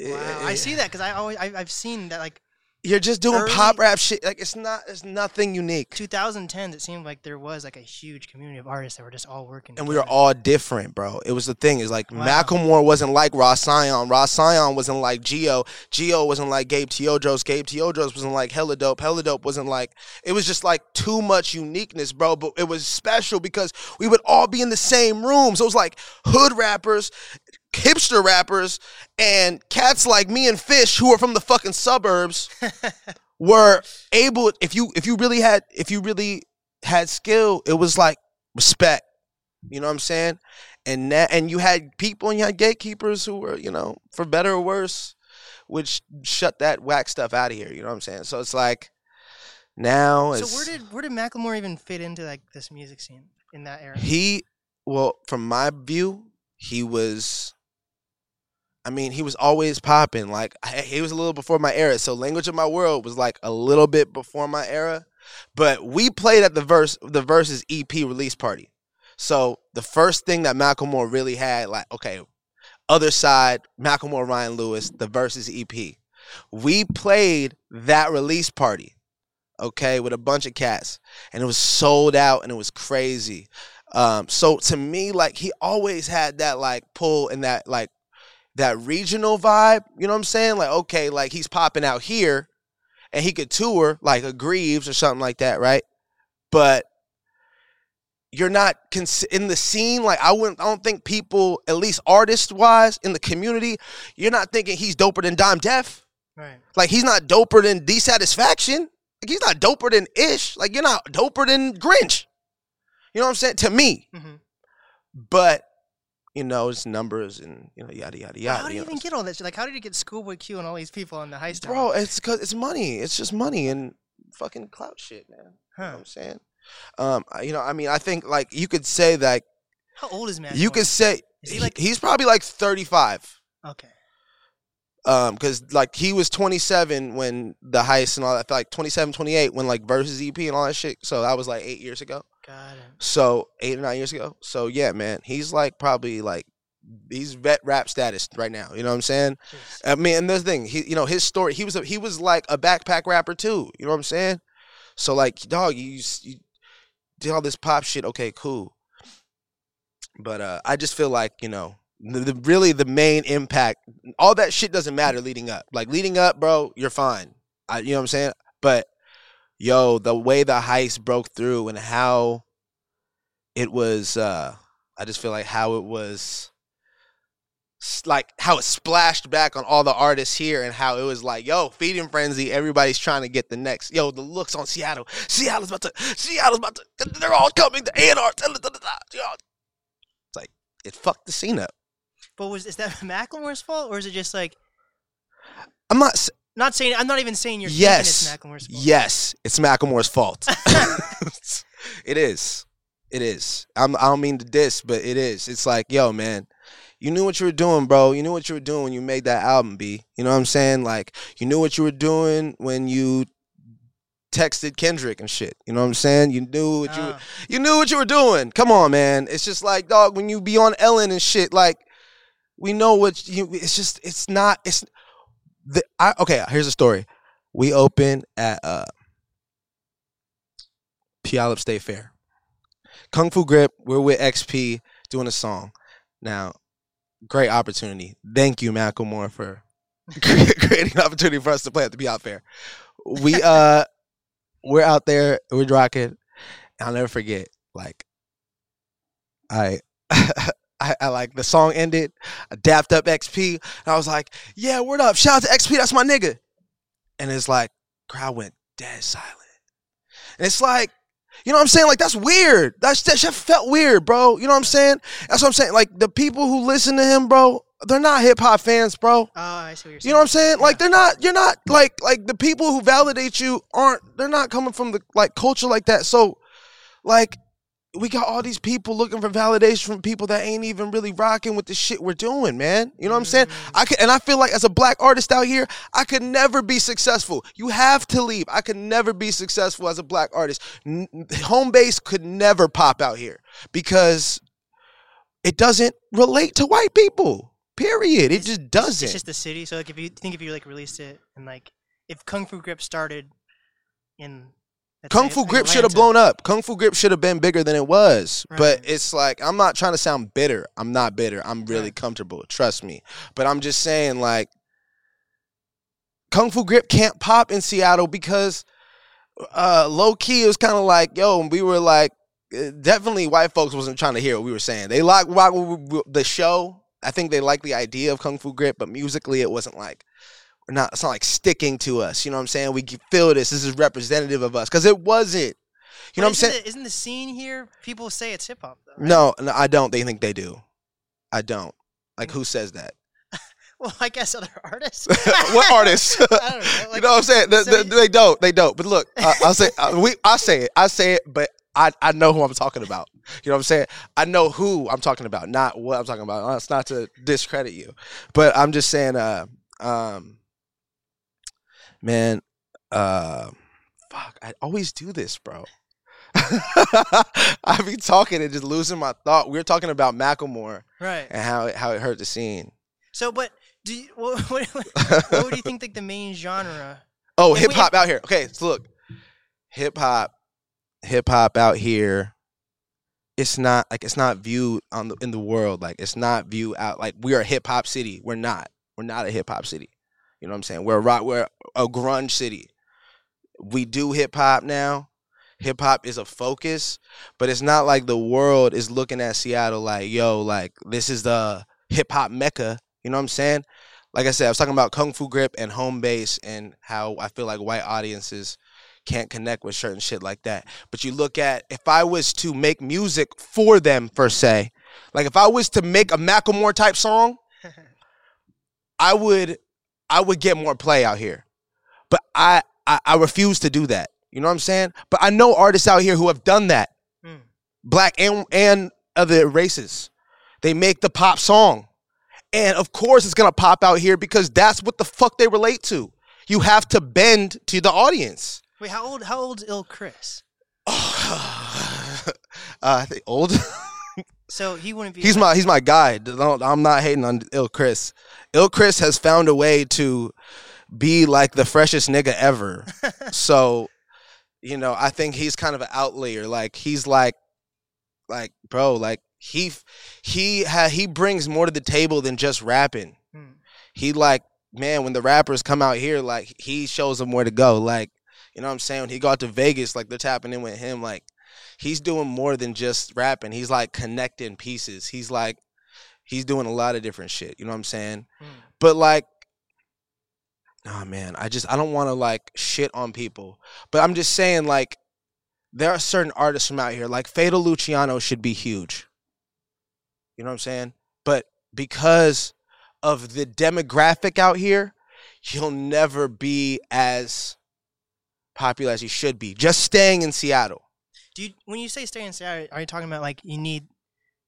Wow. I eh, see that because I always I, I've seen that like You're just doing Early- pop rap shit. Like it's not. It's nothing unique. 2010s. It seemed like there was like a huge community of artists that were just all working. and we were all different, bro. It was the thing is like Wow. Macklemore wasn't like Ross Sion. Ross Sion wasn't like Geo. Geo wasn't like Gabe Teodros. Gabe Teodros wasn't like Hella Dope. Hella Dope wasn't like. It was just like too much uniqueness, bro. But it was special because we would all be in the same rooms. It was like hood rappers, hipster rappers, and cats like me and Fish who are from the fucking suburbs (laughs) were able. If you if you really had if you really had skill, it was like respect. You know what I'm saying? And that, and you had people and you had gatekeepers who were, you know, for better or worse, which shut that whack stuff out of here. You know what I'm saying? So it's like now So where did where did Macklemore even fit into like this music scene in that era? he well, from my view, he was I mean, he was always popping. Like he was a little before my era. So Language of My World was like a little bit before my era. But we played at the verse the verses EP release party. So the first thing that Macklemore really had, like, okay, other side, Macklemore, Ryan Lewis, the verses EP. We played that release party, okay, with a bunch of cats, and it was sold out, and it was crazy. Um, so to me, like he always had that like pull and that like that regional vibe. You know what I'm saying? Like okay, like he's popping out here, and he could tour like a Grieves or something like that, right? But you're not cons- in the scene. Like I wouldn't. I don't think people, at least artist wise, in the community, you're not thinking he's doper than Dyme Def. Right. Like he's not doper than THEESatisfaction. Like he's not doper than Ish. Like you're not doper than Grynch. You know what I'm saying? To me. hmm But you know, it's numbers and you know, yada yada yada. How did you you know. even get all that shit? Like, how did you get Schoolboy Q and all these people on the heist? Bro, it's cause it's money. It's just money and fucking clout shit, man. You know what I'm saying? Um, you know, I mean, I think like you could say that How old is Macklemore? you could say he like- he's probably like 35. Okay. Um, cause like he was 27 when the heist and all that, like 27, 28 when like versus EP and all that shit. So that was like eight years ago. Got. So eight or nine years ago. So yeah, man, he's like probably like he's vet rap status right now. You know what I'm saying? Jeez. I mean, and the thing, he, you know, his story, he was a, he was like a backpack rapper too. You know what I'm saying? So like, dog, you, you did all this pop shit. Okay, cool. But uh, I just feel like you know, the, the really the main impact, all that shit doesn't matter leading up. Like leading up, bro, you're fine. I, you know what I'm saying? But yo, the way the heist broke through and how it was, uh, I just feel like how it was like how it splashed back on all the artists here and how it was like, yo, feeding frenzy, everybody's trying to get the next. Yo, the looks on Seattle. Seattle's about to Seattle's about to they're all coming to A&R. It's like it fucked the scene up. But was is that (laughs) Macklemore's fault or is it just like I'm not not saying? I'm not even saying you're Yes. it's Macklemore's fault. Yes, it's Macklemore's fault. (laughs) (laughs) it is. It is. I'm, I don't mean to diss, but it is. It's like, yo, man, you knew what you were doing, bro. You knew what you were doing when you made that album, B. You know what I'm saying? Like, you knew what you were doing when you texted Kendrick and shit. You know what I'm saying? You knew what you Ah. you knew what you were doing. Come on, man. It's just like, dog, when you be on Ellen and shit, like, we know what you. It's just, it's not. It's the. I, okay, here's a story. We open at uh, Puyallup State Fair. Kung Fu Grip. We're with XP doing a song. Now, great opportunity. Thank you, Macklemore, for (laughs) creating an opportunity for us to play at the Puyallup Fair. We (laughs) uh, we're out there. We're rocking. I'll never forget. Like, I. (laughs) I, I like the song ended. I dapped up XP, and I was like, "Yeah, word up! Shout out to XP, that's my nigga." And it's like, crowd went dead silent, and it's like, you know what I'm saying? Like that's weird. That's that shit felt weird, bro. You know what I'm saying? That's what I'm saying. Like the people who listen to him, bro, they're not hip hop fans, bro. Oh, I see what you're saying. You know what I'm saying? Like they're not. You're not like like the people who validate you aren't. They're not coming from the like culture like that. So, like, we got all these people looking for validation from people that ain't even really rocking with the shit we're doing, man. You know what I'm saying? Mm. I could, and I feel like as a black artist out here, I could never be successful. You have to leave. I could never be successful as a black artist. N- home base could never pop out here because it doesn't relate to white people. Period. It It's- just doesn't. It's just the city. So like, if you think if you like released it and like if Kung Fu Grip started in Kung Fu Grip should have blown up. Kung Fu Grip should have been bigger than it was. But it's like I'm not trying to sound bitter. I'm not bitter. I'm really Right. comfortable. Trust me. But I'm just saying like Kung Fu Grip can't pop in Seattle because uh low key it was kind of like yo, we were like uh, definitely white folks wasn't trying to hear what we were saying. They like the show. I think they like the idea of Kung Fu Grip, but musically it wasn't like we're not it's not like sticking to us. You know what I'm saying? We feel this. This is representative of us. Cause it wasn't. You know what I'm saying? The, isn't the scene here? People say it's hip hop though. right? No, no, I don't. They think they do. I don't. Like, who says that? (laughs) Well, I guess other artists. (laughs) what artists? (laughs) I don't know. you know what I'm saying? The- so the- you- they don't. They don't. But look, I, I'll say uh, we. I say it. I say it. But I, I know who I'm talking about. You know what I'm saying? I know who I'm talking about, not what I'm talking about. It's not to discredit you, but I'm just saying. Uh, um, man, uh, fuck. I always do this, bro. (laughs) I be talking and just losing my thought. We were talking about Macklemore right. and how it, how it hurt the scene. So, but do you, (laughs) what, what, what would you think like the main genre? (laughs) Oh, hip hop out here. Okay, so look, hip hop, hip hop out here. It's not like it's not viewed on the in the world like it's not viewed out like we are a hip hop city. We're not. We're not a hip hop city. You know what I'm saying? We're a rock. We're a grunge city. We do hip hop now. Hip hop is a focus, but it's not like the world is looking at Seattle like, yo, like this is the hip hop mecca. You know what I'm saying? like I said, I was talking about Kung Fu Grip and home base and how I feel like white audiences can't connect with certain shit like that. But you look at if I was to make music for them per se, like if I was to make a Macklemore type song, (laughs) I would I would get more play out here. But I, I I refuse to do that. You know what I'm saying? But I know artists out here who have done that. Mm. Black and and other races. They make the pop song. And of course it's gonna pop out here because that's what the fuck they relate to. You have to bend to the audience. Wait, how old? How old's Ill Chris? (laughs) uh, I think old. So he wouldn't be. he's my he's my guy. I'm not hating on Ill Chris. Ill Chris has found a way to be like the freshest nigga ever. (laughs) so, you know, I think he's kind of an outlier. Like he's like, like bro, like he he ha, he brings more to the table than just rapping. Hmm. He like man, when the rappers come out here, like he shows them where to go. Like you know what I'm saying? When he got to Vegas, like they're tapping in with him. Like he's doing more than just rapping. He's like connecting pieces. He's like he's doing a lot of different shit. You know what I'm saying? Hmm. But like, oh man, I just I don't want to like shit on people. But I'm just saying like there are certain artists from out here like Fatal Lucciauno should be huge. You know what I'm saying? But because of the demographic out here, he'll never be as popular as he should be. Just staying in Seattle. Do you, when you say stay in Seattle, are you talking about like you need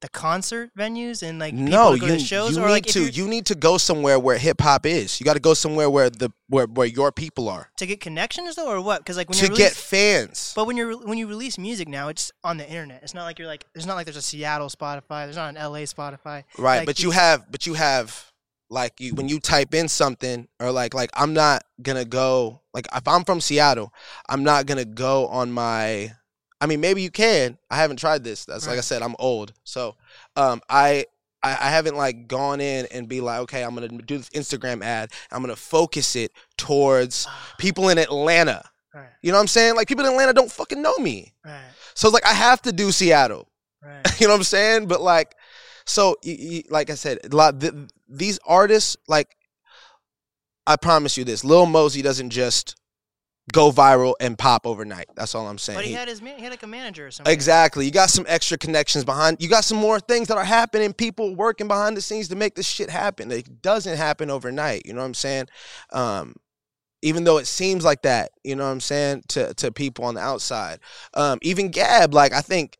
the concert venues and like people no, to go you, to shows, you or need like to you need to go somewhere where hip hop is. You got to go somewhere where the where where your people are to get connections though, or what? Because like when to you get release, fans. but when you're when you release music now, it's on the internet. It's not like you're like there's not like there's a Seattle Spotify, there's not an LA Spotify. Right, Like, but you have but you have like you when you type in something or like like I'm not gonna go like if I'm from Seattle, I'm not gonna go on my I mean maybe you can. I haven't tried this. That's like I said, I'm old. So um I I, I haven't like gone in and be like, okay, I'm gonna do this Instagram ad. I'm gonna focus it towards people in Atlanta. Right, You know what I'm saying? Like people in Atlanta don't fucking know me. right, So it's like I have to do Seattle. right. (laughs) you know what I'm saying? But like, so y- y- like I said, a lot th- these artists, like, I promise you this: Lil Mosey doesn't just go viral and pop overnight. That's all I'm saying. But he He- had his man, he had like a manager or something. exactly. You got some extra connections behind. You got some more things that are happening. People working behind the scenes to make this shit happen. It doesn't happen overnight. You know what I'm saying? Um, even though it seems like that, you know what I'm saying to to people on the outside. Um, even Gab, like I think,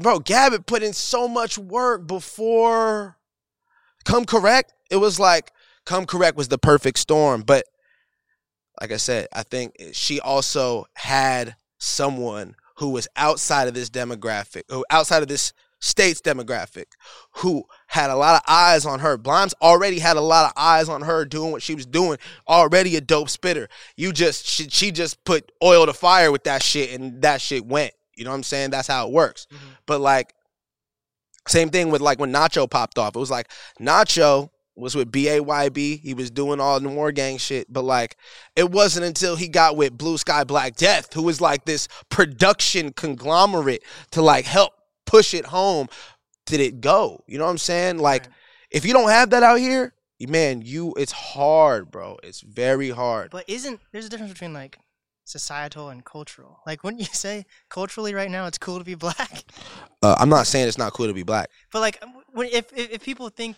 bro, Gab had put in so much work before Come Correct. It was like Come Correct was the perfect storm, but like I said, I think she also had someone who was outside of this demographic, who outside of this state's demographic, who had a lot of eyes on her. Blimes already had a lot of eyes on her doing what she was doing. Already a dope spitter. You just she, she just put oil to fire with that shit, and that shit went. You know what I'm saying? That's how it works. Mhm. But like, same thing with like when Nacho popped off. It was like Nacho was with BAYB. He was doing all the war gang shit. But like, it wasn't until he got with Blue Sky Black Death, who was like this production conglomerate to like help push it home, did it go. You know what I'm saying? Like, Right. if you don't have that out here, man, you it's hard, bro. It's very hard. But isn't there's a difference between like societal and cultural. Like, wouldn't you (laughs) say culturally right now it's cool to be black? Uh, I'm not saying it's not cool to be black. But like, if, if if people think,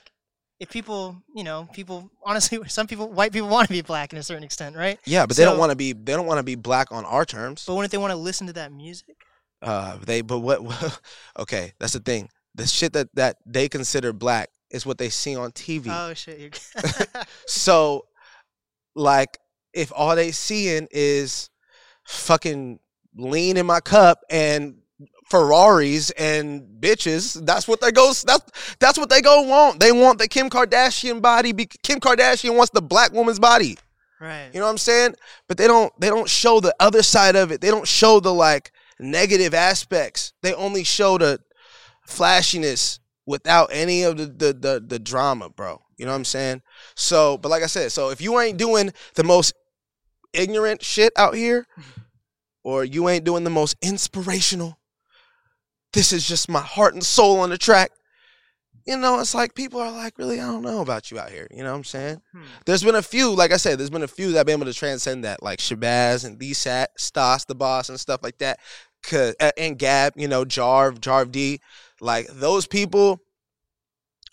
if people, you know, people honestly, (laughs) some people, white people want to be black in a certain extent, right? Yeah, but they don't want to be. They don't want to be black on our terms. But when if they want to listen to that music? Uh, they. But what? (laughs) okay, that's the thing. The shit that that they consider black is what they see on TV. Oh shit! (laughs) So, like, if all they seeing is fucking lean in my cup and Ferraris and bitches, that's what they go. That's that's what they go want. They want the Kim Kardashian body. Be, Kim Kardashian wants the black woman's body. right. You know what I'm saying? But they don't. They don't show the other side of it. They don't show the like negative aspects. They only show the flashiness without any of the the the, the drama, bro. You know what I'm saying? So, but like I said, so if you ain't doing the most ignorant shit out here, (laughs) or you ain't doing the most inspirational, this is just my heart and soul on the track. You know, it's like people are like, really, I don't know about you out here. You know what I'm saying? Hmm. There's been a few, like I said, there's been a few that have been able to transcend that, like Shabazz and D Sat, Stas, the boss, and stuff like that. 'Cause- and Gab, you know, Jarv, Jarv Dee. Like those people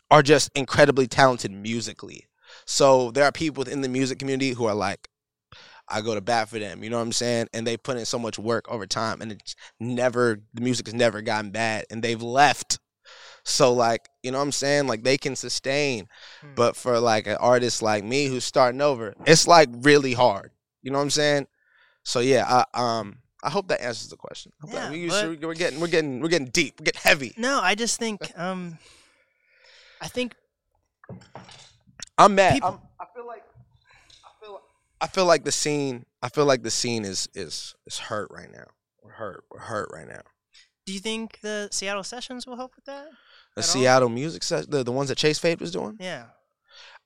are just incredibly talented musically. So there are people within the music community who are like, I go to bat for them. You know what I'm saying? And they put in so much work over time, and it's never the music has never gotten bad, and they've left. So like, you know what I'm saying? Like they can sustain, Hmm. but for like an artist like me who's starting over, it's like really hard. You know what I'm saying? So yeah, I um I hope that answers the question. I hope that- Yeah, we, we're getting we're getting we're getting deep. We're getting heavy. No, I just think, um, I think I'm mad. People- I'm, I feel like I feel I feel like the scene. I feel like the scene is is is hurt right now. We're hurt. We're hurt right now. Do you think the Seattle sessions will help with that? The At all? Seattle music set, the the ones that Chase Fade was doing. Yeah.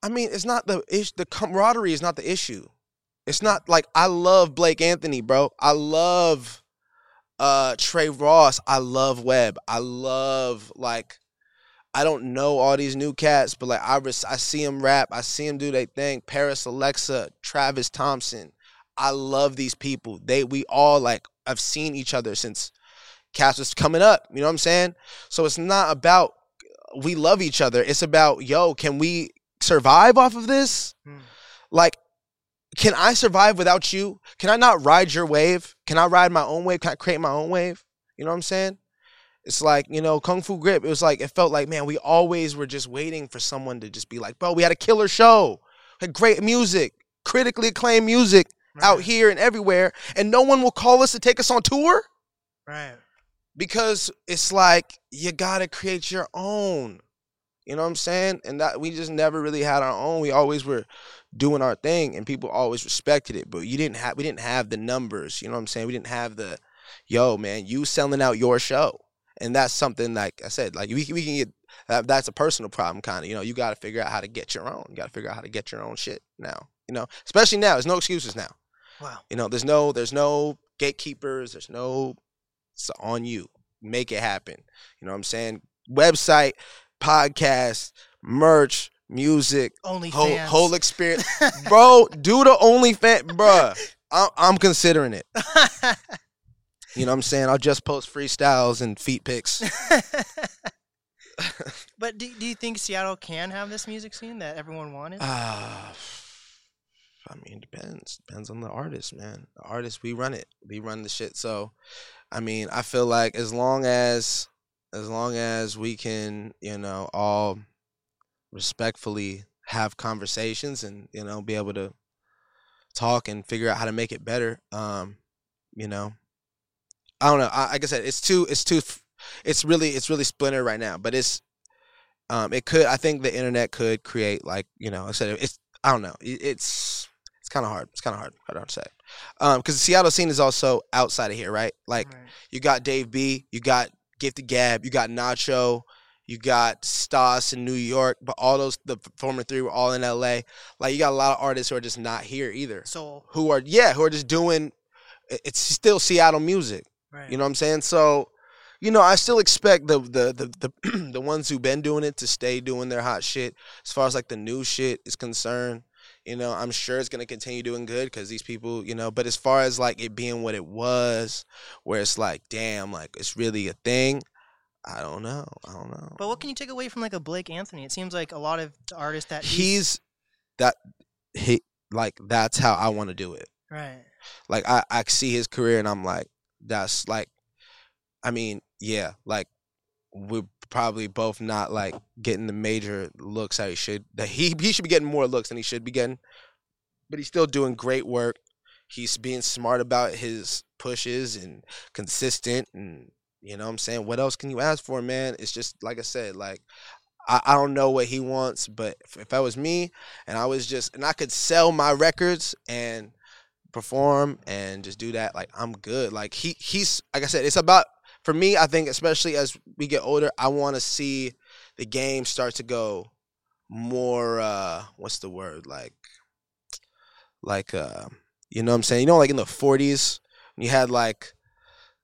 I mean, it's not the issue. The camaraderie is not the issue. It's not like I love Blake Anthony, bro. I love uh Trey Ross. I love Webb. I love like I don't know all these new cats, but like I res- I see them rap. I see them do their thing. Paris Alexa, Travis Thompson. I love these people. They we all like I've seen each other since cats was coming up. You know what I'm saying? So it's not about we love each other. It's about yo, can we survive off of this? Hmm. Like, can I survive without you? Can I not ride your wave? Can I ride my own wave? Can I create my own wave? You know what I'm saying? It's like, you know, Kung Fu Grip, it was like, it felt like, man, we always were just waiting for someone to just be like, bro, we had a killer show, had great music, critically acclaimed music out here and everywhere, and no one will call us to take us on tour Right. because it's like you gotta create your own. You know what I'm saying? And that we just never really had our own. We always were doing our thing, and people always respected it. But you didn't have we didn't have the numbers. You know what I'm saying? We didn't have the yo man, you selling out your show, and that's something like I said, like we can- we can get that, that's a personal problem kind of. You know, you got to figure out how to get your own. You got to figure out how to get your own shit now. You know, especially now. There's no excuses now. Wow. You know, there's no there's no gatekeepers. There's no it's on you. Make it happen. You know what I'm saying? Website, podcast, merch, music, Only whole whole experience, (laughs) bro. Do the OnlyFans, bruh. (laughs) I'm, I'm considering it. (laughs) You know what I'm saying? I'll just post freestyles and feet pics. (laughs) (laughs) but do, do you think Seattle can have this music scene that everyone wanted? Ah, I mean, it depends. Depends on the artist, man. The artist, we run it. We run the shit. So, I mean, I feel like as long as, as long as we can, you know, all respectfully have conversations and you know be able to talk and figure out how to make it better. Um, you know, I don't know. I, like I said, it's too, it's too, it's really, it's really splintered right now. But it's, um, it could. I think the internet could create like you know. I said it's. I don't know. It, it's it's kind of hard. It's kind of hard. I don't say. Um, because the Seattle scene is also outside of here, right? Like Right. you got Dave B, you got Gifted Gab, you got Nacho, you got Stas in New York, but all those the former three were all in LA. Like you got a lot of artists who are just not here either. So Who are yeah, who are just doing it's still Seattle music. Right. You know what I'm saying? So, you know, I still expect the the the the, (clears throat) the ones who've been doing it to stay doing their hot shit. As far as like the new shit is concerned, You know, I'm sure it's gonna continue doing good because these people, you know. But as far as like it being what it was, where it's like, damn, like it's really a thing. I don't know. I don't know. But what can you take away from like a Blake Anthony? It seems like a lot of artists that he's that he like that's how I want to do it. right. Like I I see his career and I'm like that's like I mean, yeah, like we're probably both not like getting the major looks that he should that he he should be getting more looks than he should be getting. But he's still doing great work. He's being smart about his pushes and consistent and you know what I'm saying? What else can you ask for, man? It's just like I said, like I, I don't know what he wants, but if, if that was me and I was just and I could sell my records and perform and just do that, like I'm good. Like he he's like I said, it's about for me, I think especially as we get older, I want to see the game start to go more uh what's the word? Like like uh you know what I'm saying? You know like in the 40s when you had like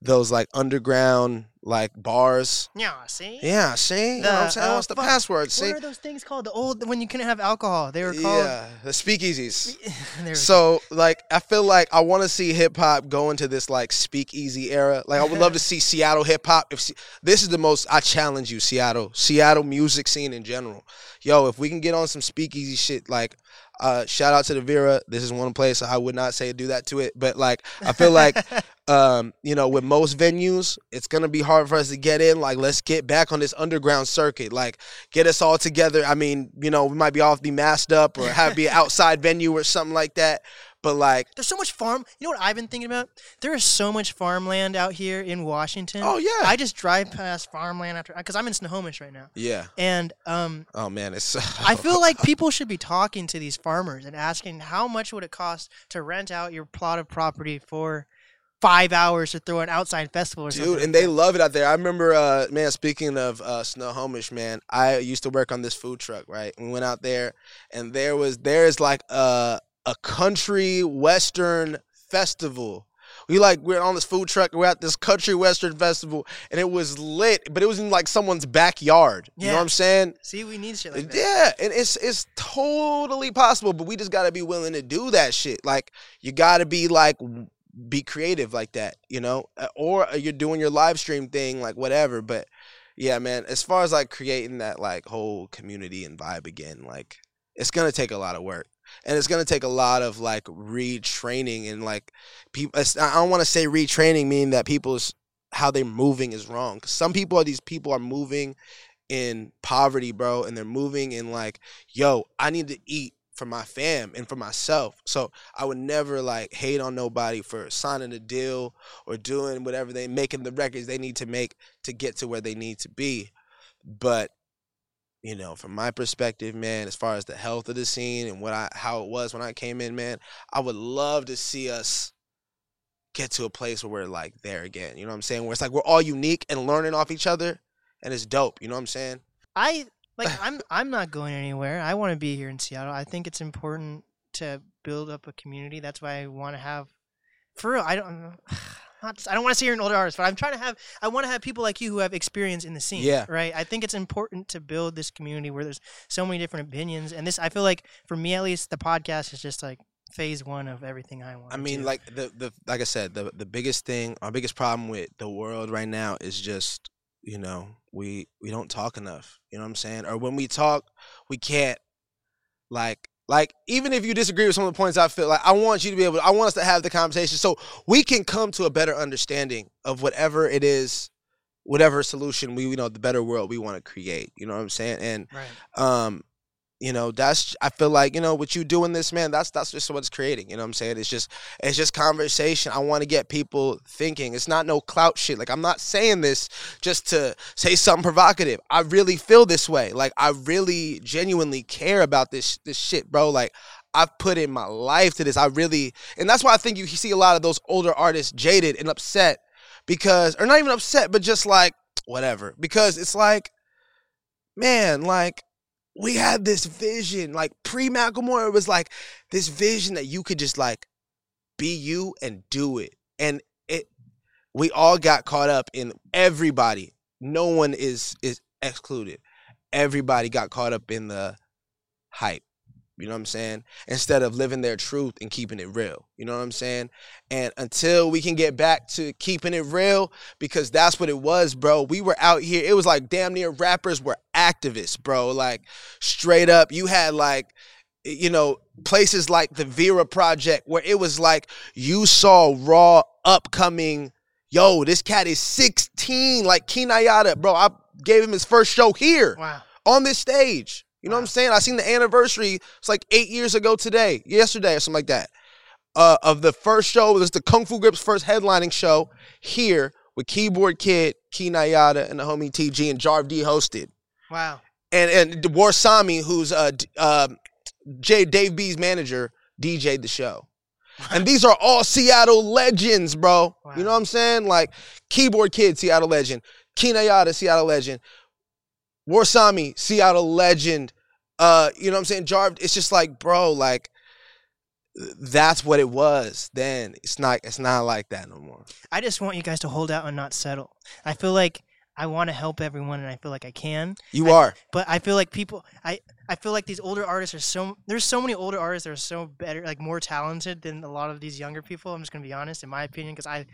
those like underground like bars. Yeah, see? Yeah, see? You know what I'm saying? uh, What's the fuck, password? See? What are those things called? The old when you couldn't have alcohol. They were called Yeah, the speakeasies. (laughs) So like I feel like I want to see hip hop go into this like speakeasy era. Like I would love to (laughs) see Seattle hip hop. If this is the most, I challenge you, Seattle, Seattle music scene in general. Yo, if we can get on some speakeasy shit, like uh, shout out to the Vera. This is one place I would not say do that to it, but like I feel like (laughs) um, you know, with most venues, it's gonna be hard for us to get in. Like, let's get back on this underground circuit. Like, get us all together. I mean, you know, we might be off be masked up or have be an (laughs) outside venue or something like that. But like, There's so much farm. You know what I've been thinking about? There is so much farmland out here in Washington. oh yeah, I just drive past farmland after because I'm in Snohomish right now, yeah. and um, Oh man, it's. I feel like (laughs) people should be talking to these farmers and asking how much would it cost to rent out your plot of property for five hours to throw an outside festival or something. Dude, and they love it out there. I remember, uh, man. Speaking of uh, Snohomish, man, I used to work on this food truck, right? We went out there, and there was there's like a a country western festival. We like we're on this food truck. We're at this country western festival, and it was lit, but it was in like someone's backyard. You know what I'm saying? See, we need shit like that. Yeah, and it's it's totally possible, but we just gotta be willing to do that shit. Like you gotta be like be creative like that, you know, Uh, or you're doing your live stream thing, like whatever. But yeah, man, as far as like creating that like whole community and vibe again, like it's gonna take a lot of work. And it's gonna take a lot of like retraining and like people. I don't want to say retraining, meaning that people's how they're moving is wrong. some people are these people are moving in poverty, bro, and they're moving in like, yo, I need to eat for my fam and for myself. So I would never like hate on nobody for signing a deal or doing whatever they making the records they need to make to get to where they need to be. But you know, from my perspective, man, as far as the health of the scene and what I how it was when I came in, man, I would love to see us get to a place where we're like there again. You know what I'm saying? Where it's like we're all unique and learning off each other and it's dope. You know what I'm saying? I like (laughs) I'm I'm not going anywhere. I want to be here in Seattle. I think it's important to build up a community. That's why I want to have for real. I don't (sighs) not I don't want to say you're an older artist, but I'm trying to have I want to have people like you who have experience in the scene. Yeah. Right. I think it's important to build this community where there's so many different opinions, and this I feel like for me at least the podcast is just like phase one of everything I want. I mean, like the the like I said, the the biggest thing, our biggest problem with the world right now is just you know we we don't talk enough. You know what I'm saying? Or when we talk, we can't like like even if you disagree with some of the points I feel like I want you to be able. I want us to have the conversation so we can come to a better understanding of whatever it is, whatever solution we you know the better world we want to create. You know what I'm saying? And right. um you know that's i feel like you know what you doing this man that's that's just what it's creating you know what i'm saying? It's just it's just conversation. I want to get people thinking. It's not no clout shit. Like i'm not saying this just to say something provocative. I really feel this way. Like i really genuinely care about this this shit bro. Like I've put in my life to this. I really, and that's why I think you see a lot of those older artists jaded and upset because, or not even upset, but just like whatever. Because it's like, man, like we had this vision, like pre Macklemore, it was like this vision that you could just like be you and do it. And it we all got caught up in everybody. No one is is excluded. Everybody got caught up in the hype. You know what I'm saying? Instead of living their truth and keeping it real. You know what I'm saying? And until we can get back to keeping it real, because that's what it was, bro. We were out here. It was like damn near rappers were activists, bro. Like straight up. You had like you know, places like the Vera Project, where it was like you saw raw upcoming, yo, this cat is 16, like Kenayata, bro. I gave him his first show here Wow. on this stage. You know what I'm saying? I seen the anniversary. It's like eight years ago today, yesterday or something like that. Uh, of the first show, it was the Kung Fu Grip's first headlining show here with Keyboard Kid, Key Nayada, and the homie TG and Jarv Dee hosted. Wow. And and Warsami, who's uh, uh J Dave B's manager, DJ'd the show. And these are all Seattle legends, bro. You know what I'm saying? Like Keyboard Kid, Seattle legend. Kinayada, Seattle legend. Warsami, Seattle legend. Uh, you know what I'm saying? Jarv, it's just like, bro, like that's what it was then. It's not it's not like that no more. I just want you guys to hold out and not settle. I feel like I want to help everyone, and I feel like I can. You I- are. But I feel like people, I, I feel like these older artists are so. There's so many older artists that are so better, like more talented than a lot of these younger people. I'm just gonna be honest, in my opinion, because I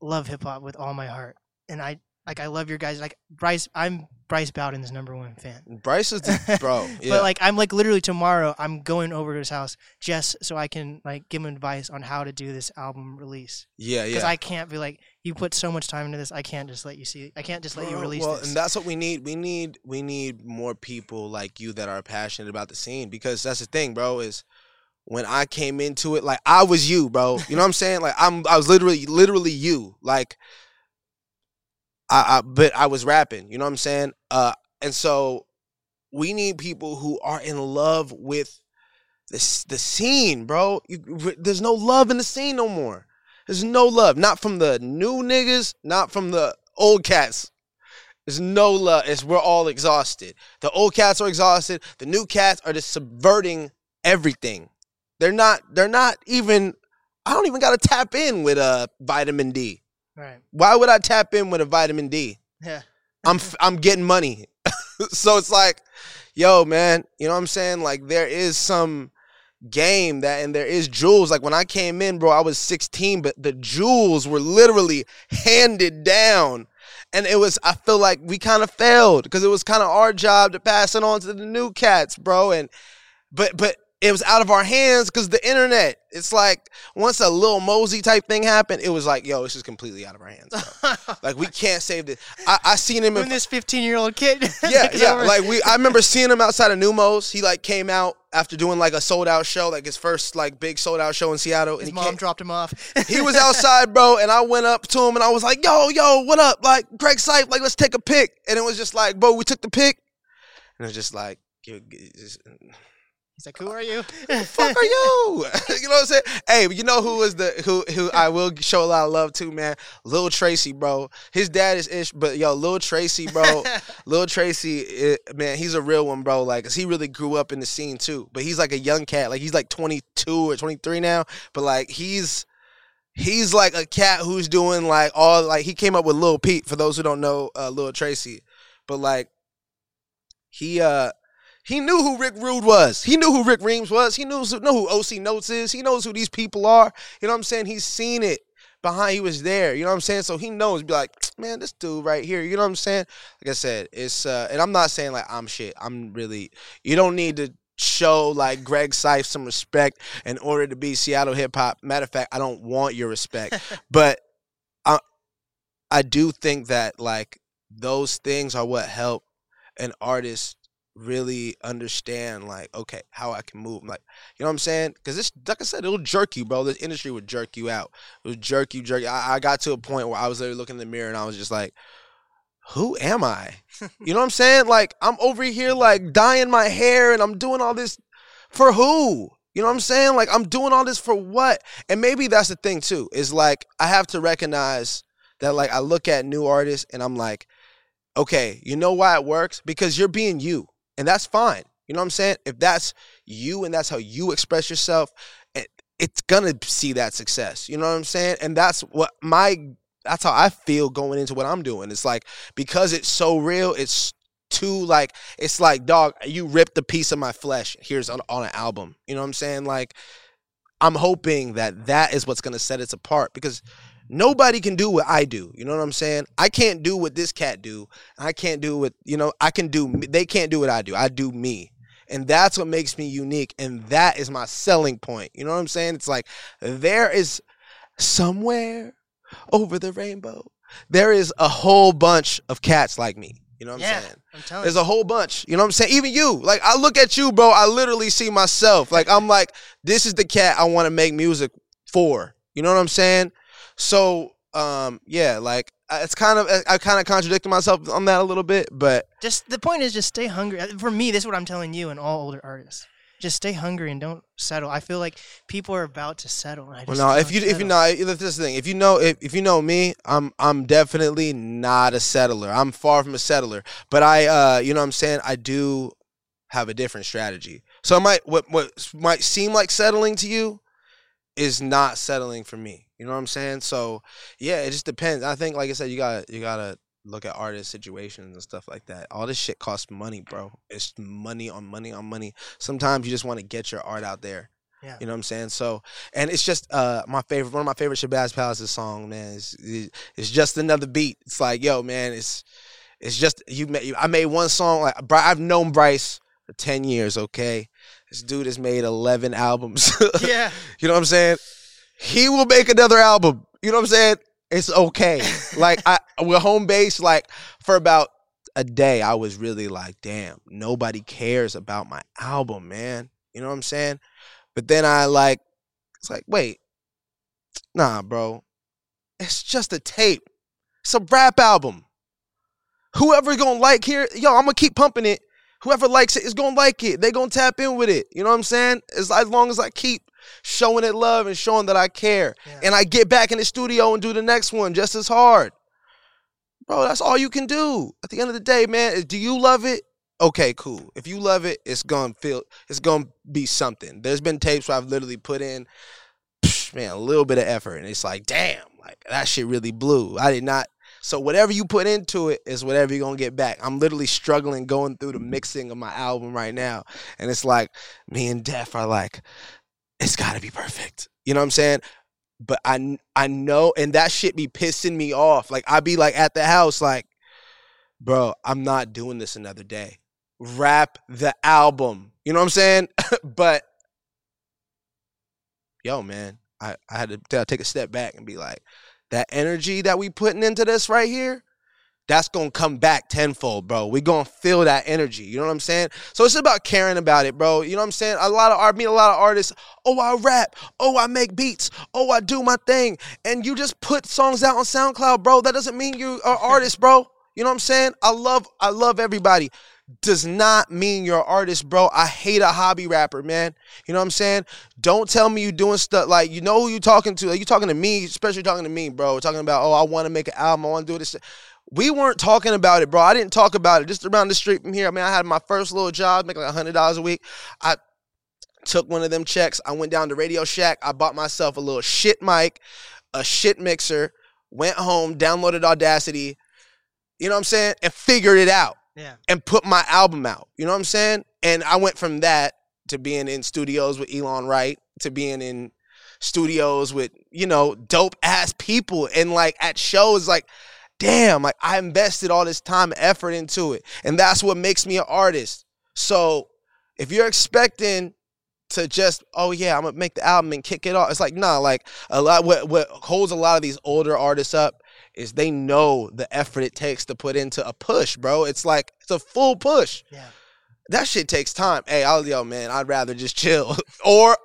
love hip hop with all my heart, and I like I love your guys. Like Bryce, I'm Bryce Bowden's number one fan. Bryce is the (laughs) bro. Yeah. But like I'm like literally tomorrow, I'm going over to his house just so I can like give him advice on how to do this album release. yeah, yeah. Because. I can't be like, you put so much time into this, I can't just let you see. I can't just let you release well, this. and that's what we need. We need we need more people like you that are passionate about the scene because that's the thing, bro. Is when I came into it, like I was you, bro. You know what I'm saying? Like I'm I was literally literally you. Like I, I but I was rapping. You know what I'm saying? Uh, and so we need people who are in love with the s- the scene, bro. You, there's no love in the scene no more. There's no love, not from the new niggas, not from the old cats. There's no love. It's we're all exhausted. The old cats are exhausted. The new cats are just subverting everything. They're not. They're not even. I don't even got to tap in with a vitamin D. right. Why would I tap in with a vitamin D? Yeah. I'm I'm getting money. (laughs) so it's like, yo, man, you know what I'm saying? Like there is some game that and there is jewels. Like when I came in, bro, I was 16, but the jewels were literally handed down. And it was, I feel like we kind of failed because it was kind of our job to pass it on to the new cats, bro. And but but it was out of our hands because the internet. It's like once a Lil Mosey type thing happened, it was like, yo, this is completely out of our hands. (laughs) Like we can't save this. I, I seen him in this 15 year old kid. (laughs) yeah, yeah. over. Like we, I remember (laughs) seeing him outside of Neumos. He like came out after doing like a sold out show, like his first like big sold out show in Seattle. his and he mom came- dropped him off. he was outside, bro, and I went up to him and I was like, "Yo, yo, what up? Like Greg Sipe, like let's take a pic." And it was just like, "Bro, we took the pic," and it was just like, just- He's like, "Who are you?" (laughs) "Fuck are you?" (laughs) you know what I'm saying? Hey, you know who was the who who I will show a lot of love to, man? Lil Tracy, bro. His dad is ish, but yo, Lil Tracy, bro. (laughs) Lil Tracy, eh, man, he's a real one, bro. Like, 'cause he really grew up in the scene too. But he's like a young cat. Like, he's like 22 or 23 now. But like, he's he's like a cat who's doing like all like he came up with Lil Peep. For those who don't know, uh, Lil Tracy, but like he uh he knew who Rik Rude was. He knew who Rick Reams was. He knows know who OC Notes is. He knows who these people are. You know what I'm saying? He's seen it behind. He was there. You know what I'm saying? So he knows. Be like, (tsk) man, this dude right here. You know what I'm saying? Like I said, it's uh, and I'm not saying like I'm shit. I'm really. You don't need to show like Greg Sife some respect in order to be Seattle hip hop. Matter of fact, I don't want your respect, (laughs) but I I do think that like those things are what help an artist really understand like okay how I can move like you know what I'm saying? Because this like I said it'll jerk you bro. This industry would jerk you out. It would jerk you jerk you. I, I got to a point where I was literally looking in the mirror and I was just like who am I? You know what I'm saying? Like I'm over here like dyeing my hair and I'm doing all this for who? You know what I'm saying? Like I'm doing all this for what? And maybe that's the thing too is like I have to recognize that like I look at new artists and I'm like okay, you know why it works? Because you're being you. And that's fine. You know what I'm saying? If that's you and that's how you express yourself, it, it's gonna see that success. You know what I'm saying? And that's what my that's how I feel going into what I'm doing. It's like because it's so real, it's too like it's like dog. You ripped a piece of my flesh. Here's on, on an album. You know what I'm saying? Like I'm hoping that that is what's gonna set us apart because nobody can do what I do. You know what I'm saying? I can't do what this cat do. I can't do what you know. I can do. They can't do what I do. I do me. And that's what makes me unique. And that is my selling point. You know what I'm saying? It's like there is somewhere over the rainbow, there is a whole bunch of cats like me. You know what yeah, I'm saying? I'm telling There's you. a whole bunch. You know what I'm saying? Even you. Like I look at you, bro. I literally see myself. Like I'm like, this is the cat I want to make music for. You know what I'm saying? So, um, yeah, like it's kind of I kind of contradicted myself on that a little bit, but Just the point is just stay hungry. Uh, For me, this is what I'm telling you and all older artists. Just stay hungry and don't settle. I feel like people are about to settle. And I well, no. If you if you know this is the thing. If you know if, if you know me, I'm I'm definitely not a settler. I'm far from a settler. But I, uh, you know, what I'm saying I do have a different strategy. So I might what what might seem like settling to you is not settling for me. You know what I'm saying? So yeah, it just depends. I think, like I said, you gotta you gotta look at artist situations and stuff like that. All this shit costs money, bro. It's money on money on money. Sometimes you just want to get your art out there. Yeah. You know what I'm saying? So, and it's just uh my favorite one of my favorite Shabazz Palaces' song, man. Is it's just another beat. It's like, yo, man, it's it's just you. Made, I made one song. Like I've known Bryce for ten years. Okay, this dude has made eleven albums. (laughs) yeah, You know what I'm saying? He will make another album. You know what I'm saying? It's okay. (laughs) like I with home base, like for about a day, I was really like, damn, nobody cares about my album, man. You know what I'm saying? But then I like it's like, wait, nah, bro. It's just a tape. It's a rap album. Whoever gonna like here, yo, I'm gonna keep pumping it. Whoever likes it is gonna like it. They gonna tap in with it. You know what I'm saying? As, as long as I keep showing it love and showing that I care. Yeah. And I get back in the studio and do the next one just as hard. Bro, that's all you can do. At the end of the day, man, eh, do you love it? Okay, cool. If you love it, it's gonna feel it's gonna be something. There's been tapes where I've literally put in man, a little bit of effort and it's like, damn, like that shit really blew. I did not so whatever you put into it is whatever you're gonna get back. I'm literally struggling going through the mixing of my album right now. And it's like me and Def are like, it's gotta be perfect. You know what I'm saying? But I I know, and that shit be pissing me off. Like I be like at the house, like, bro, I'm not doing this another day. Wrap the album. You know what I'm saying? (laughs) but yo, man, I, I had to take a step back and be like, that energy that we putting into this right here, that's gonna come back tenfold, bro. We gonna feel that energy. You know what I'm saying? So it's about caring about it, bro. You know what I'm saying? A lot of art, meet a lot of artists. Oh, I rap. Oh, I make beats. Oh, I do my thing. And you just put songs out on SoundCloud, bro. That doesn't mean you are (laughs) artist, bro. You know what I'm saying? I love, I love everybody. Does not mean you're an artist, bro. I hate a hobby rapper, man. You know what I'm saying? Don't tell me you doing stuff like you know who you talking to. Like, you talking to me, especially talking to me, bro. Talking about, oh, I want to make an album. I want to do this. We weren't talking about it, bro. I didn't talk about it. Just around the street from here. I mean, I had my first little job, making like hundred dollars a week. I took one of them checks. I went down to Radio Shack. I bought myself a little shit mic, a shit mixer. Went home, downloaded Audacity. You know what I'm saying? And figured it out yeah. and put my album out. You know what I'm saying? And I went from that to being in studios with Elon Wright to being in studios with, you know, dope ass people and like at shows like damn, like I invested all this time and effort into it. And that's what makes me an artist. So, if you're expecting to just oh yeah, I'm to make the album and kick it off. It's like nah, like a lot what what holds a lot of these older artists up is they know the effort it takes to put into a push, bro. It's like it's a full push. Yeah. That shit takes time. Hey, I'll yo, man, I'd rather just chill. (laughs) or,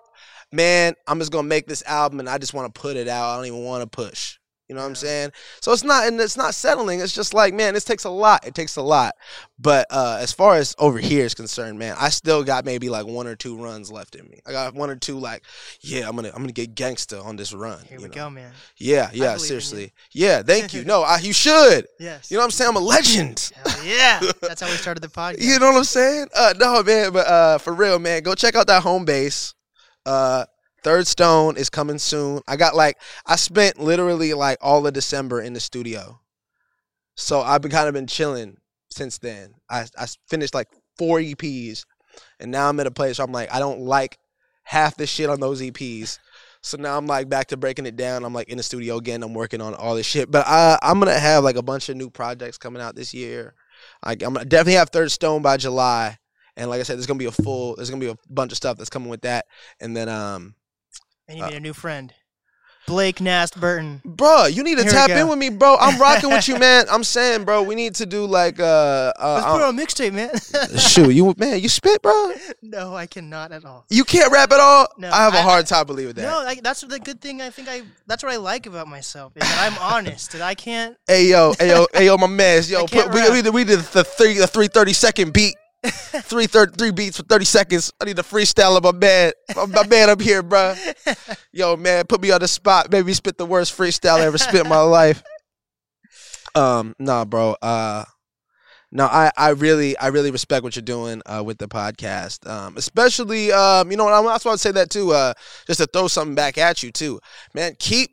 man, I'm just gonna make this album and I just want to put it out. I don't even want to push. You know what I'm saying? So it's not and it's not settling. It's just like, man, this takes a lot. It takes a lot. But uh as far as over here is concerned, man, I still got maybe like one or two runs left in me. I got one or two like, yeah, I'm gonna I'm gonna get gangsta on this run. Here you we know? go, man. Yeah, yeah, seriously. Yeah, thank you. (laughs) No, I, you should. Yes. You know what I'm saying? I'm a legend. Hell yeah. (laughs) That's how we started the podcast. (laughs) You know what I'm saying? Uh, no, man, but uh, for real, man, go check out that home base. Uh, Third Stone is coming soon. I got like I spent literally like all of December in the studio, so I've been kind of been chilling since then. I I finished like four EPs, and now I'm at a place where I'm like I don't like half the shit on those EPs. So now I'm like back to breaking it down. I'm like in the studio again. I'm working on all this shit. But I I'm gonna have like a bunch of new projects coming out this year. Like I'm gonna definitely have Third Stone by July. And like I said, there's gonna be a full there's gonna be a bunch of stuff that's coming with that. And then um And you Uh, made a new friend, Blake Nast Burton. Bro, you need to Here tap in with me, bro. I'm (laughs) rocking with you, man. I'm saying, bro, we need to do like uh, Let's uh, put it on a mixtape, man. uh (laughs) shoot, you man, you spit, bro. (laughs) no, I cannot at all. You can't rap at all. No, I have a I- hard time believing that. No, like, that's the good thing. I think I that's what I like about myself is that I'm honest. That I can't. Hey yo, hey yo, hey yo, my man, yo, put, we, we did we did the three the three thirty second beat, three thirty three beats for thirty seconds. I need to freestyle of my man, my, man up here, bro. (laughs) Yo, man, put me on the spot. Maybe spit the worst freestyle I ever spit in my life. Um, nah, bro. Uh, no, I, I really, I really respect what you're doing uh, with the podcast. Um, especially, um, you know, what I'm that's why I'd say that too. Uh, just to throw something back at you too, man. Keep.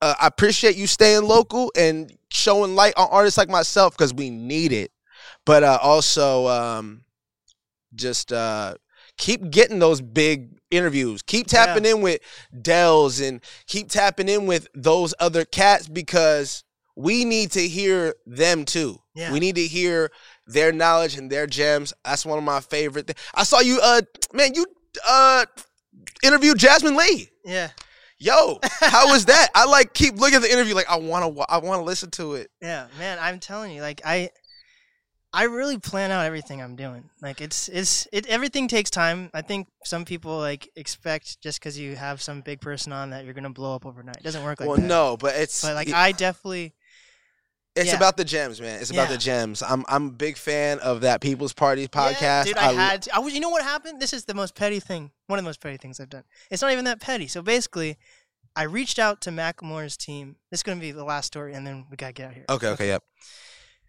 Uh, I appreciate you staying local and showing light on artists like myself because we need it. But uh, also, um, just uh, keep getting those big interviews. Keep tapping in with Dells and keep tapping in with those other cats because we need to hear them too. Yeah. We need to hear their knowledge and their gems. That's one of my favorite things. I saw you, uh, man, you uh, interviewed Jasmin Leigh. Yeah, Yo, how was that? I like keep looking at the interview like I want to, I want to listen to it. yeah, man. I'm telling you, like I, I really plan out everything I'm doing. Like it's it's it. Everything takes time. I think some people like expect just because you have some big person on that you're gonna blow up overnight. It doesn't work like well, that. no, but it's But like it- I definitely. It's Yeah. about the gems, man. It's about Yeah. the gems. I'm I'm a big fan of that People's Party podcast. Yeah, dude, I, lo- had. To, I was. You know what happened? This is the most petty thing. One of the most petty things I've done. It's not even that petty. So basically, I reached out to Macklemore's team. This is gonna be the last story, and then we gotta get out here. Okay, okay, yep.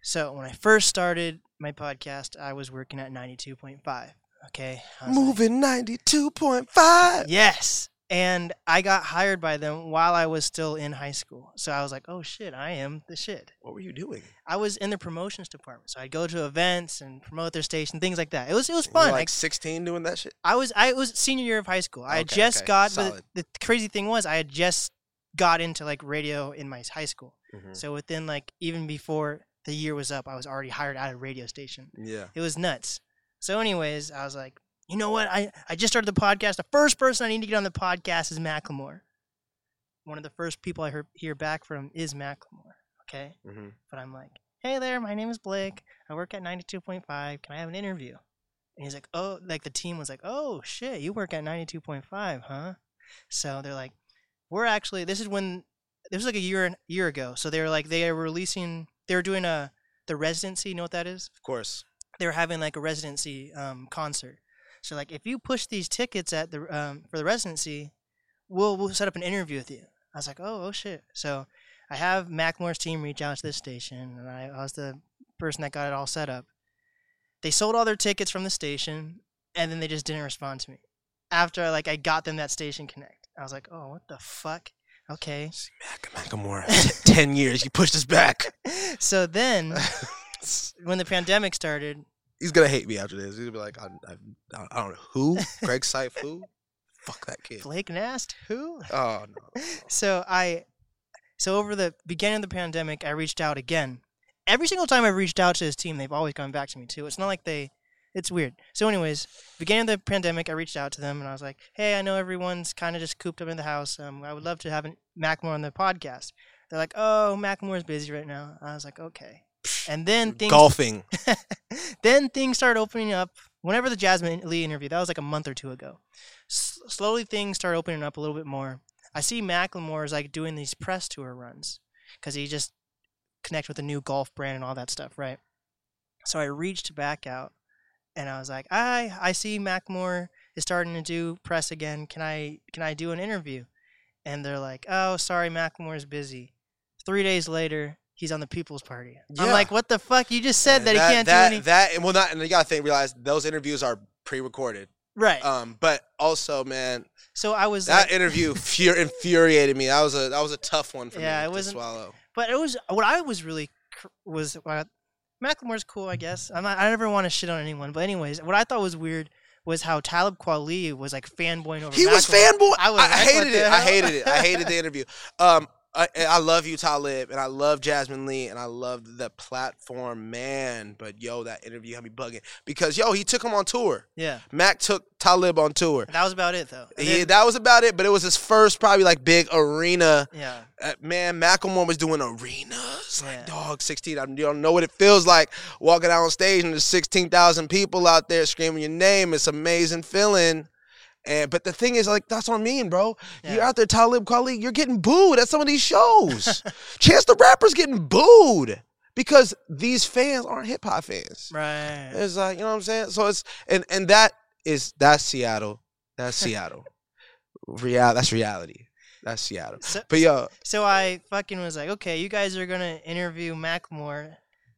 So when I first started my podcast, I was working at ninety two point five. Okay. I was like, Moving ninety two point five. Yes. And I got hired by them while I was still in high school. So I was like, oh shit, I am the shit. What were you doing? I was in the promotions department. So I'd go to events and promote their station, things like that. It was it was You were fun. like Like, sixteen doing that shit. I was I was senior year of high school. I had Okay, just okay, got solid. the crazy thing was I had just got into like radio in my high school. Mhm. So within like even before the year was up, I was already hired at a radio station. Yeah. It was nuts. So, anyways, I was like, you know what? I, I just started the podcast. The first person I need to get on the podcast is Macklemore. One of the first people I hear, hear back from is Macklemore. Okay. hmm But I'm like, hey there, my name is Blake. I work at 92.5. Can I have an interview? And he's like, oh, like the team was like, oh shit, you work at 92.5, huh? So they're like, we're actually, this is when, this was like a year, year ago. So they were like, they are releasing, they were doing a, the residency. You know what that is? Of course. they were having like a residency um, concert. So like, if you push these tickets at the um, for the residency, we'll we'll set up an interview with you. I was like, oh oh shit. So I have Macklemore's team reach out to this station, and I, I was the person that got it all set up. They sold all their tickets from the station, and then they just didn't respond to me. After like I got them that station connect, I was like, oh what the fuck. Okay. Mac Macklemore. (laughs) T- Ten years. You pushed us back. (laughs) So then, (laughs) when the pandemic started, He's gonna hate me after this. He's gonna be like, I, I, I don't know who. Greg Seif, who? Fuck that kid. Blake Nast, who? Oh no. so I so over the beginning of the pandemic I reached out again. Every single time I've reached out to his team, they've always gone back to me too. It's not like they it's weird. So anyways, beginning of the pandemic I reached out to them and I was like, Hey, I know everyone's kinda just cooped up in the house. Um I would love to have an Macklemore on the podcast. They're like, Oh, Macklemore's busy right now. I was like, Okay. And then things Golfing. (laughs) then things started opening up. Whenever the Jasmin Leigh interview, that was like a month or two ago. S- slowly, things started opening up a little bit more. I see Macklemore is like doing these press tour runs because he just connect with a new golf brand and all that stuff, right? So I reached back out and I was like, I I see Macklemore is starting to do press again. Can I can I do an interview? And they're like, Oh, sorry, Macklemore is busy. Three days later, he's on the People's Party. I'm like, what the fuck? You just said that, he can't that, do any. That and well, not and you gotta think realize those interviews are pre-recorded. right. Um, but also, man, so I was that like, interview fur- infuriated me. That was a that was a tough one for Yeah, me it to swallow. but it was what I was really cr- was what Macklemore's cool, I guess. I'm not, I never want to shit on anyone, but anyways, what I thought was weird was how Talib Kweli was like fanboying over. He was Macklemore. fanboy. I I, was like, hated it. I hated it. I hated the interview. Um, I, I love you, Talib, and I love Jasmin Leigh, and I love the platform, man. But yo, that interview had me bugging because yo, he took him on tour. Yeah, Mac took Talib on tour. that was about it though. And Yeah, then- that was about it. But it was his first, probably like big arena. yeah. Uh, man, Macklemore was doing arenas. Like, Yeah. dog, 16. I, you don't know what it feels like walking out on stage and there's 16,000 people out there screaming your name. It's amazing feeling. And but the thing is, like, that's what I mean, bro. You're out there, Talib Kweli, you're getting booed at some of these shows. (laughs) Chance the Rapper's getting booed because these fans aren't hip hop fans. Right. It's like, you know what I'm saying? So it's and and that is that's Seattle. That's (laughs) Seattle. Real that's reality. That's Seattle. So, But yo, so I fucking was like, okay, you guys are gonna interview Macklemore,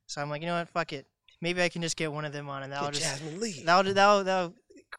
so I'm like, you know what, fuck it. Maybe I can just get one of them on, and that'll just Jasmin Leigh. that'll that'll that'll,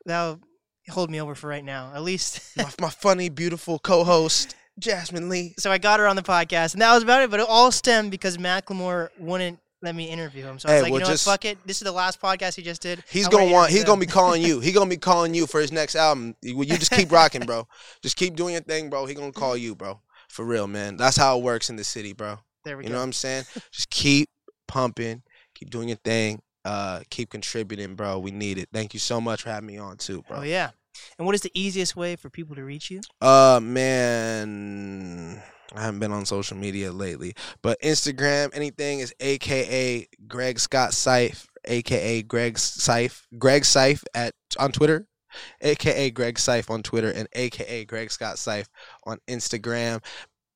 that'll hold me over for right now, at least. (laughs) my, my funny, beautiful co-host, Jasmin Leigh. so I got her on the podcast, and that was about it. But it all stemmed because Macklemore wouldn't let me interview him. So I was Hey, like, well, you know just- what, fuck it. This is the last podcast he just did. He's I gonna wanna. He's gonna be calling you. (laughs) He's gonna be calling you for his next album. You you just keep rocking, bro. Just keep doing your thing, bro. He gonna call you, bro. For real, man. That's how it works in the city, bro. There we You go. know what I'm saying? Just keep pumping. Keep doing your thing. Uh, keep contributing, bro. We need it. Thank you so much for having me on too, bro. oh yeah. And what is the easiest way for people to reach you? Uh man, I haven't been on social media lately, but Instagram, anything is AKA Greg Scott Seif, AKA Greg Seif, Greg Seif at on Twitter, AKA Greg Seif on Twitter, and AKA Greg Scott Seif on Instagram.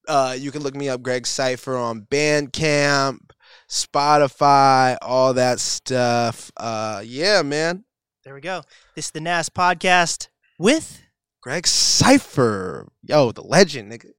Uh, you can look me up, Greg Cipher, on Bandcamp, Spotify, all that stuff. Uh, yeah, man, There we go. This is the NAS podcast with Greg Cipher, yo, the legend, nigga.